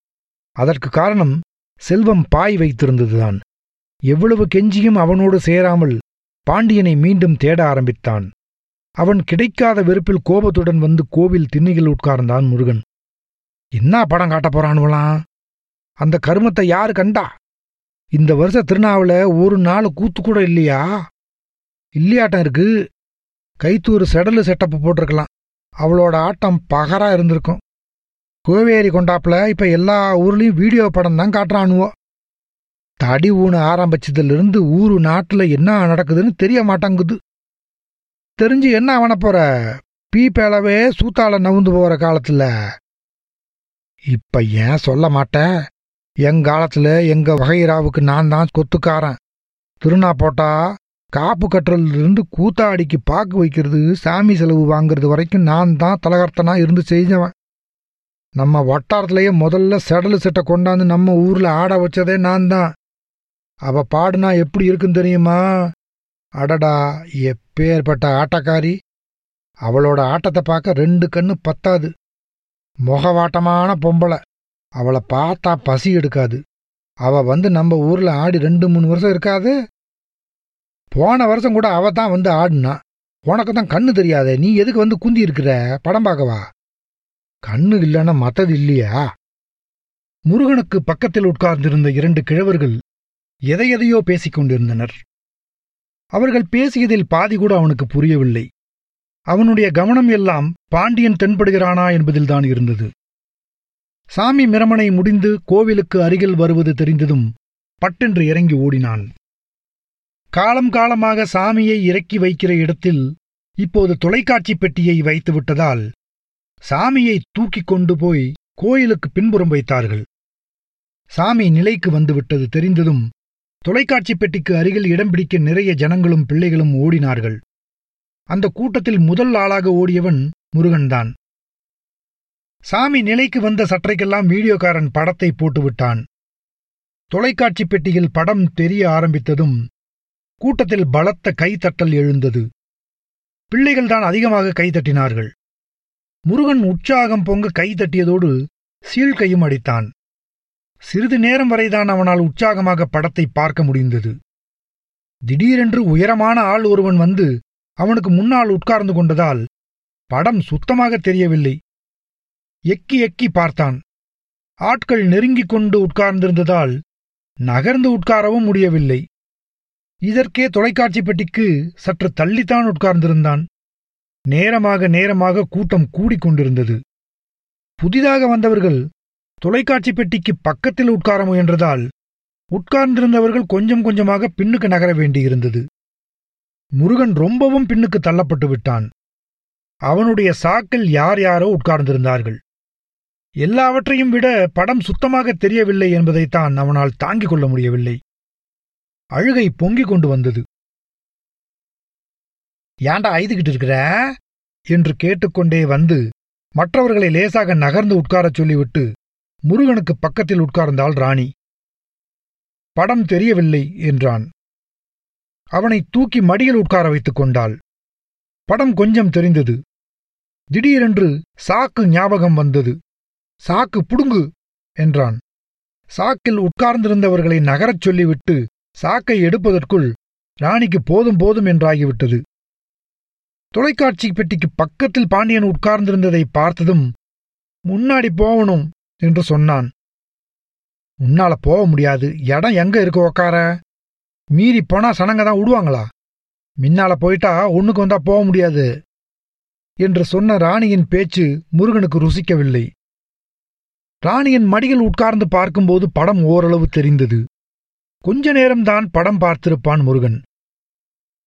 அதற்கு காரணம் செல்வம் பாய் வைத்திருந்ததுதான். எவ்வளவு கெஞ்சியும் அவனோடு சேராமல் பாண்டியனை மீண்டும் தேட ஆரம்பித்தான். அவன் கிடைக்காத வெறுப்பில் கோபத்துடன் வந்து கோவில் திண்ணையில் உட்கார்ந்தான் முருகன். என்ன படம் காட்டப் போறானுவலாம்? அந்த கருமத்தை யாரு கண்டா? இந்த வருஷ திருநாவுல ஒரு நாள் கூத்து கூட இல்லையா? இல்லையாட்டம் இருக்கு. கைத்தூர் செடலு செட்டப்பு போட்டிருக்கலாம். அவளோட ஆட்டம் பகரா இருந்திருக்கும். கோவேரி கொண்டாப்புல இப்ப எல்லா ஊர்லயும் வீடியோ படம் தான் காட்டுறானுவோ? தடி ஊன ஆரம்பிச்சதுலேருந்து ஊரு நாட்டுல என்ன நடக்குதுன்னு தெரிய மாட்டேங்குது. தெரிஞ்சு என்ன அவன போற? பீப்பேளவே சூத்தால நவுந்து போற காலத்துல. இப்ப ஏன் சொல்ல மாட்டேன்? எங்காலத்துல எங்க வகைராவுக்கு நான் தான் கொத்துக்காரன் திருநா போட்டா காப்பு கட்டுறதுலேருந்து கூத்தாடிக்கு பாக்கு வைக்கிறது சாமி செலவு வாங்கிறது வரைக்கும் நான் தான் தலகர்த்தனா இருந்து செஞ்சவன். நம்ம வட்டாரத்திலேயே முதல்ல செடலு செட்டை கொண்டாந்து நம்ம ஊர்ல ஆட வச்சதே நான் தான். அவ பாடுனா எப்படி இருக்குன்னு தெரியுமா? அடடா எப்பேற்பட்ட ஆட்டக்காரி. அவளோட ஆட்டத்தை பார்க்க ரெண்டு கண்ணு பத்தாது. முகவாட்டமான பொம்பளை. அவளை பார்த்தா பசி எடுக்காது. அவ வந்து நம்ம ஊர்ல ஆடி ரெண்டு மூணு வருஷம் இருக்காது. போன வருஷம் கூட அவ தான் வந்து ஆடுனா. உனக்கு தான் கண்ணு தெரியாதே. நீ எதுக்கு வந்து குந்தி இருக்கிற? படம் பார்க்கவா கண்ணு இல்லைன்னா மத்தது இல்லையா? முருகனுக்கு பக்கத்தில் உட்கார்ந்திருந்த இரண்டு கிழவர்கள் எதையெதையோ பேசிக் கொண்டிருந்தனர். அவர்கள் பேசியதில் பாதி கூட அவனுக்கு புரியவில்லை. அவனுடைய கவனம் எல்லாம் பாண்டியன் தென்படுகிறானா என்பதில்தான் இருந்தது. சாமி மிரமனை முடிந்து கோவிலுக்கு அருகில் வருவது தெரிந்ததும் பட்டென்று இறங்கி ஓடினான். காலம் காலமாக சாமியை இறக்கி வைக்கிற இடத்தில் இப்போது தொலைக்காட்சி பெட்டியை வைத்துவிட்டதால் சாமியை தூக்கிக் கொண்டு போய் கோயிலுக்கு பின்புறம் வைத்தார்கள். சாமி நிலைக்கு வந்துவிட்டது தெரிந்ததும் தொலைக்காட்சி பெட்டிக்கு அருகில் இடம் பிடிக்க நிறைய ஜனங்களும் பிள்ளைகளும் ஓடினார்கள். அந்த கூட்டத்தில் முதல் ஆளாக ஓடியவன் முருகன்தான். சாமி நிலைக்கு வந்த சற்றைக்கெல்லாம் வீடியோக்காரன் படத்தை போட்டுவிட்டான். தொலைக்காட்சி பெட்டியில் படம் தெரிய ஆரம்பித்ததும் கூட்டத்தில் பலத்த கைத்தட்டல் எழுந்தது. பிள்ளைகள்தான் அதிகமாக கைதட்டினார்கள். முருகன் உற்சாகம் பொங்க கைதட்டியதோடு சீழ்கையும் அடித்தான். சிறிது நேரம் வரைதான் அவனால் உற்சாகமாக படத்தை பார்க்க முடிந்தது. திடீரென்று உயரமான ஆள் ஒருவன் வந்து அவனுக்கு முன்னால் உட்கார்ந்து கொண்டதால் படம் சுத்தமாக தெரியவில்லை. எக்கி எக்கி பார்த்தான். ஆட்கள் நெருங்கிக் கொண்டு உட்கார்ந்திருந்ததால் நகர்ந்து உட்காரவும் முடியவில்லை. இதற்கே தொலைக்காட்சி பெட்டிக்கு சற்று தள்ளித்தான் உட்கார்ந்திருந்தான். நேரமாக நேரமாக கூட்டம் கூடிக்கொண்டிருந்தது. புதிதாக வந்தவர்கள் தொலைக்காட்சி பெட்டிக்கு பக்கத்தில் உட்கார முயன்றதால் உட்கார்ந்திருந்தவர்கள் கொஞ்சம் கொஞ்சமாக பின்னுக்கு நகர வேண்டியிருந்தது. முருகன் ரொம்பவும் பின்னுக்கு தள்ளப்பட்டு விட்டான். அவனுடைய சாக்கில் யார் யாரோ உட்கார்ந்திருந்தார்கள். எல்லாவற்றையும் விட படம் சுத்தமாக தெரியவில்லை என்பதைத்தான் அவனால் தாங்கிக் கொள்ள முடியவில்லை. அழுகை பொங்கிக் கொண்டு வந்தது. ஏண்டா ஐதுகிட்டு இருக்கிற? என்று கேட்டுக்கொண்டே வந்து மற்றவர்களை லேசாக நகர்ந்து உட்காரச் சொல்லிவிட்டு முருகனுக்கு பக்கத்தில் உட்கார்ந்தாள் ராணி. படம் தெரியவில்லை என்றான். அவனை தூக்கி மடியில் உட்கார வைத்துக் கொண்டாள். படம் கொஞ்சம் தெரிந்தது. திடீரென்று சாக்கு ஞாபகம் வந்தது. சாக்கு புடுங்கு என்றான். சாக்கில் உட்கார்ந்திருந்தவர்களை நகரச் சொல்லிவிட்டு சாக்கை எடுப்பதற்குள் ராணிக்கு போதும் போதும் என்றாகிவிட்டது. தொலைக்காட்சி பெட்டிக்கு பக்கத்தில் பாண்டியன் உட்கார்ந்திருந்ததை பார்த்ததும் முன்னாடி போகணும் என்று சொன்னான். உன்னால போக முடியாது. இடம் எங்க இருக்கு உக்கார? மீறி போனா சனங்க தான் விடுவாங்களா? மின்னால போயிட்டா ஒண்ணுக்கு வந்தா போக முடியாது. என்று சொன்ன ராணியின் பேச்சு முருகனுக்கு ருசிக்கவில்லை. ராணியின் மடியில் உட்கார்ந்து பார்க்கும்போது படம் ஓரளவு தெரிந்தது. கொஞ்ச நேரம்தான் படம் பார்த்திருப்பான் முருகன்.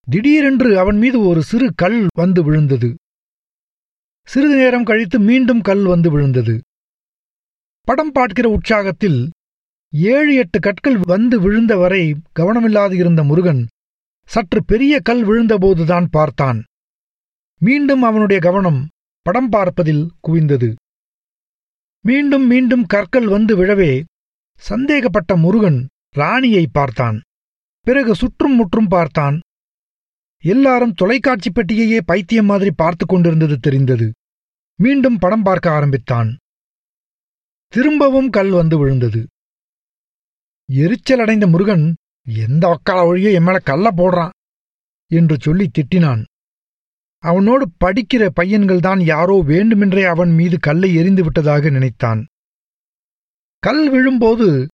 திடீரென்று அவன் மீது ஒரு சிறு கல் வந்து விழுந்தது. சிறிது நேரம் கழித்து மீண்டும் கல் வந்து விழுந்தது. படம் பார்க்கிற உற்சாகத்தில் ஏழு எட்டு கற்கள் வந்து விழுந்த வரை கவனமில்லாது இருந்த முருகன் சற்று பெரிய கல் விழுந்தபோதுதான் பார்த்தான். மீண்டும் அவனுடைய கவனம் படம் பார்ப்பதில் குவிந்தது. மீண்டும் மீண்டும் கற்கள் வந்து விழவே சந்தேகப்பட்ட முருகன் ராணியை பார்த்தான். பிறகு சுற்றும் முற்றும் பார்த்தான். எல்லாரும் தொலைக்காட்சி பெட்டியையே பைத்தியம் மாதிரி பார்த்து கொண்டிருந்தது தெரிந்தது. மீண்டும் படம் பார்க்க ஆரம்பித்தான். திரும்பவும் கல் வந்து விழுந்தது. எரிச்சலடைந்த முருகன் எந்த ஒக்கால ஒழிய என் மேல கல்ல போடுறான்? என்று சொல்லி திட்டினான். அவனோடு படிக்கிற பையன்கள்தான் யாரோ வேண்டுமென்றே அவன் மீது கல்லை எரிந்து விட்டதாக நினைத்தான். கல் விழும்போது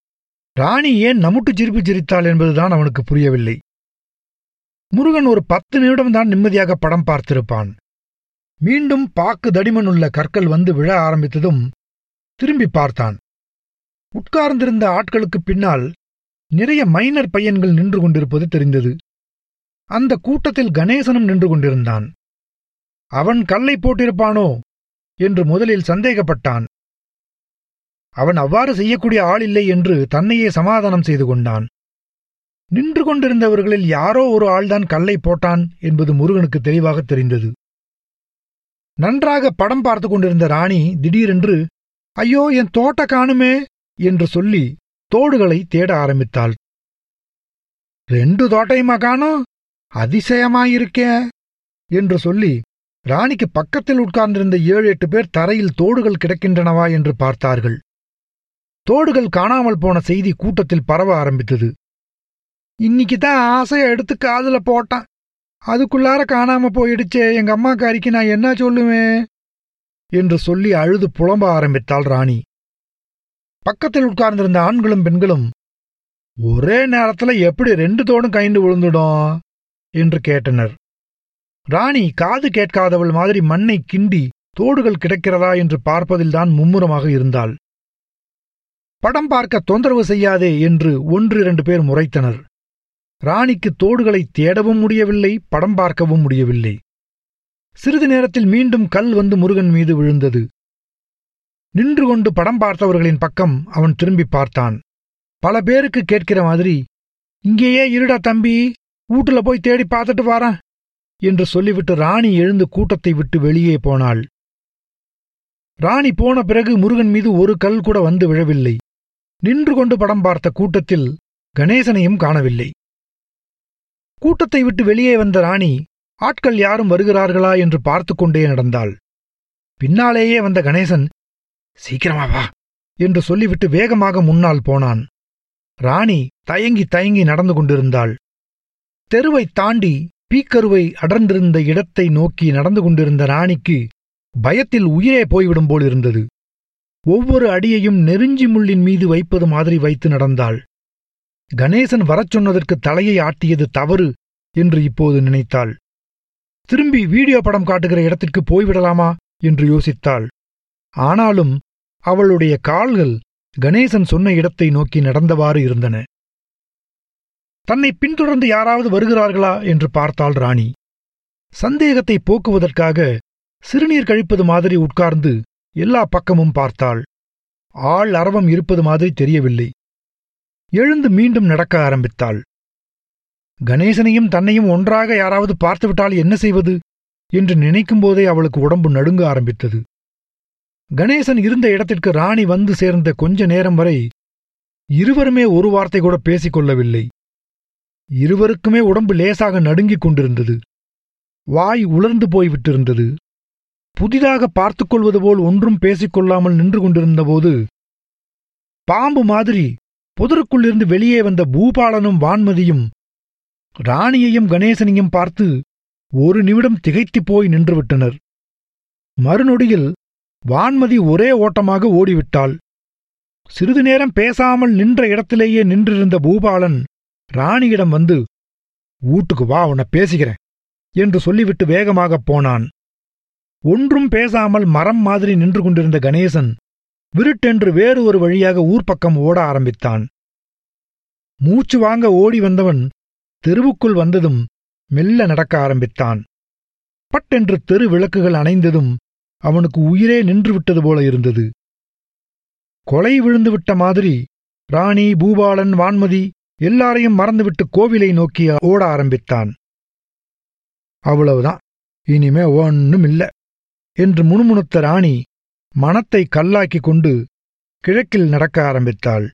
ராணி ஏன் நமுட்டு சிரிப்பு சிரித்தாள் என்பதுதான் அவனுக்கு புரியவில்லை. முருகன் ஒரு பத்து நிமிடம்தான் நிம்மதியாக படம் பார்த்திருப்பான். மீண்டும் பாக்கு தடிமனுள்ள கற்கள் வந்து விழ ஆரம்பித்ததும் திரும்பி பார்த்தான். உட்கார்ந்திருந்த ஆட்களுக்குப் பின்னால் நிறைய மைனர் பையன்கள் நின்று கொண்டிருப்பது தெரிந்தது. அந்த கூட்டத்தில் கணேசனும் நின்று கொண்டிருந்தான். அவன் கல்லை போட்டிருப்பானோ? என்று முதலில் சந்தேகப்பட்டான். அவன் அவ்வாறு செய்யக்கூடிய ஆள் இல்லை என்று தன்னையே சமாதானம் செய்து கொண்டான். நின்று கொண்டிருந்தவர்களில் யாரோ ஒரு ஆள்தான் கல்லை போட்டான் என்பது முருகனுக்கு தெளிவாக தெரிந்தது. நன்றாக படம் பார்த்து கொண்டிருந்த ராணி திடீரென்று ஐயோ என் தோட்ட காணுமே என்று சொல்லி தோடுகளை தேட ஆரம்பித்தாள். ரெண்டு தோட்டையுமா காணும் அதிசயமாயிருக்கே என்று சொல்லி ராணிக்கு பக்கத்தில் உட்கார்ந்திருந்த ஏழு எட்டு பேர் தரையில் தோடுகள் கிடக்கின்றனவா என்று பார்த்தார்கள். தோடுகள் காணாமல் போன செய்தி கூட்டத்தில் பரவ ஆரம்பித்தது. இன்னைக்கு தான் ஆசையை எடுத்து காதுல போட்டான். அதுக்குள்ளார காணாம போயிடுச்சே எங்க அம்மாக்காரிக்கு நான் என்ன சொல்லுவேன்? என்று சொல்லி அழுது புலம்ப ஆரம்பித்தாள் ராணி. பக்கத்தில் உட்கார்ந்திருந்த ஆண்களும் பெண்களும் ஒரே நேரத்துல எப்படி ரெண்டு தோடும் கைந்து விழுந்துடும்? என்று கேட்டனர். ராணி காது கேட்காதவள் மாதிரி மண்ணை கிண்டி தோடுகள் கிடக்கிறதா? என்று பார்ப்பதில்தான் மும்முரமாக இருந்தாள். படம் பார்க்க தொந்தரவு செய்யாதே என்று ஒன்று இரண்டு பேர் முறைத்தனர். ராணிக்கு தோடுகளை தேடவும் முடியவில்லை படம் பார்க்கவும் முடியவில்லை. சிறிது நேரத்தில் மீண்டும் கல் வந்து முருகன் மீது விழுந்தது. நின்று கொண்டு படம் பார்த்தவர்களின் பக்கம் அவன் திரும்பி பார்த்தான். பல பேருக்கு கேட்கிற மாதிரி இங்கேயே இருடா தம்பி வீட்டுல போய் தேடி பார்த்துட்டு வாரான் என்று சொல்லிவிட்டு ராணி எழுந்து கூட்டத்தை விட்டு வெளியே போனாள். ராணி போன பிறகு முருகன் மீது ஒரு கல் கூட வந்து விழவில்லை. நின்று கொண்டு படம் பார்த்த கூட்டத்தில் கணேசனையும் காணவில்லை. கூட்டத்தை விட்டு வெளியே வந்த ராணி ஆட்கள் யாரும் வருகிறார்களா என்று பார்த்து கொண்டே நடந்தாள். பின்னாலேயே வந்த கணேசன் சீக்கிரமா வா என்று சொல்லிவிட்டு வேகமாக முன்னால் போனான். ராணி தயங்கி தயங்கி நடந்து கொண்டிருந்தாள். தெருவைத் தாண்டி பீக்கருவை அடர்ந்திருந்த இடத்தை நோக்கி நடந்து கொண்டிருந்த ராணிக்கு பயத்தில் உயிரே போய்விடும் போல் இருந்தது. ஒவ்வொரு அடியையும் நெருஞ்சி முள்ளின் மீது வைப்பது மாதிரி வைத்து நடந்தாள். கணேசன் வரச் சொன்னதற்கு தலையை ஆட்டியது தவறு என்று இப்போது நினைத்தாள். திரும்பி வீடியோ படம் காட்டுகிற இடத்திற்கு போய்விடலாமா? என்று யோசித்தாள். ஆனாலும் அவளுடைய கால்கள் கணேசன் சொன்ன இடத்தை நோக்கி நடந்தவாறு இருந்தன. தன்னை பின்தொடர்ந்து யாராவது வருகிறார்களா? என்று பார்த்தாள் ராணி. சந்தேகத்தை போக்குவதற்காக சிறுநீர் கழிப்பது மாதிரி உட்கார்ந்து எல்லா பக்கமும் பார்த்தாள். ஆள் அரவம் இருப்பது மாதிரி தெரியவில்லை. எழுந்து மீண்டும் நடக்க ஆரம்பித்தாள். கணேசனையும் தன்னையும் ஒன்றாக யாராவது பார்த்துவிட்டால் என்ன செய்வது? என்று நினைக்கும்போதே அவளுக்கு உடம்பு நடுங்க ஆரம்பித்தது. கணேசன் இருந்த இடத்திற்கு ராணி வந்து சேர்ந்த கொஞ்ச நேரம் வரை இருவருமே ஒரு வார்த்தை கூட பேசிக் கொள்ளவில்லை இருவருக்குமே உடம்பு லேசாக நடுங்கிக் கொண்டிருந்தது. வாய் உலர்ந்து போய்விட்டிருந்தது. புதிதாக பார்த்துக்கொள்வது போல் ஒன்றும் பேசிக்கொள்ளாமல் நின்று கொண்டிருந்தபோது பாம்பு மாதிரி புதருக்குள்ளிருந்து வெளியே வந்த பூபாலனும் வான்மதியும் ராணியையும் கணேசனையும் பார்த்து ஒரு நிமிடம் திகைத்துப் போய் நின்றுவிட்டனர். மறுநொடியில் வான்மதி ஒரே ஓட்டமாக ஓடிவிட்டாள். சிறிது நேரம் பேசாமல் நின்ற இடத்திலேயே நின்றிருந்த பூபாலன் ராணியிடம் வந்து வீட்டுக்கு வா உன்னை பேசுகிறேன் என்று சொல்லிவிட்டு வேகமாகப் போனான். ஒன்றும் பேசாமல் மரம் மாதிரி நின்று கொண்டிருந்த கணேசன் விருட்டென்று வேறு ஒரு வழியாக ஊர்ப்பக்கம் ஓட ஆரம்பித்தான். மூச்சு வாங்க ஓடி வந்தவன் தெருவுக்குள் வந்ததும் மெல்ல நடக்க ஆரம்பித்தான். பட்டென்று தெரு விளக்குகள் அணைந்ததும் அவனுக்கு உயிரே நின்றுவிட்டது போல இருந்தது. கொலை விழுந்துவிட்ட மாதிரி ராணி பூபாலன் வான்மதி எல்லாரையும் மறந்துவிட்டு கோவிலை நோக்கி ஓட ஆரம்பித்தான். அவ்வளவுதான். இனிமே ஒன்னும் இல்ல என்று முணுமுணுத்த ராணி மனத்தை கல்லாக்கிக் கொண்டு கிழக்கில் நடக்க ஆரம்பித்தாள்.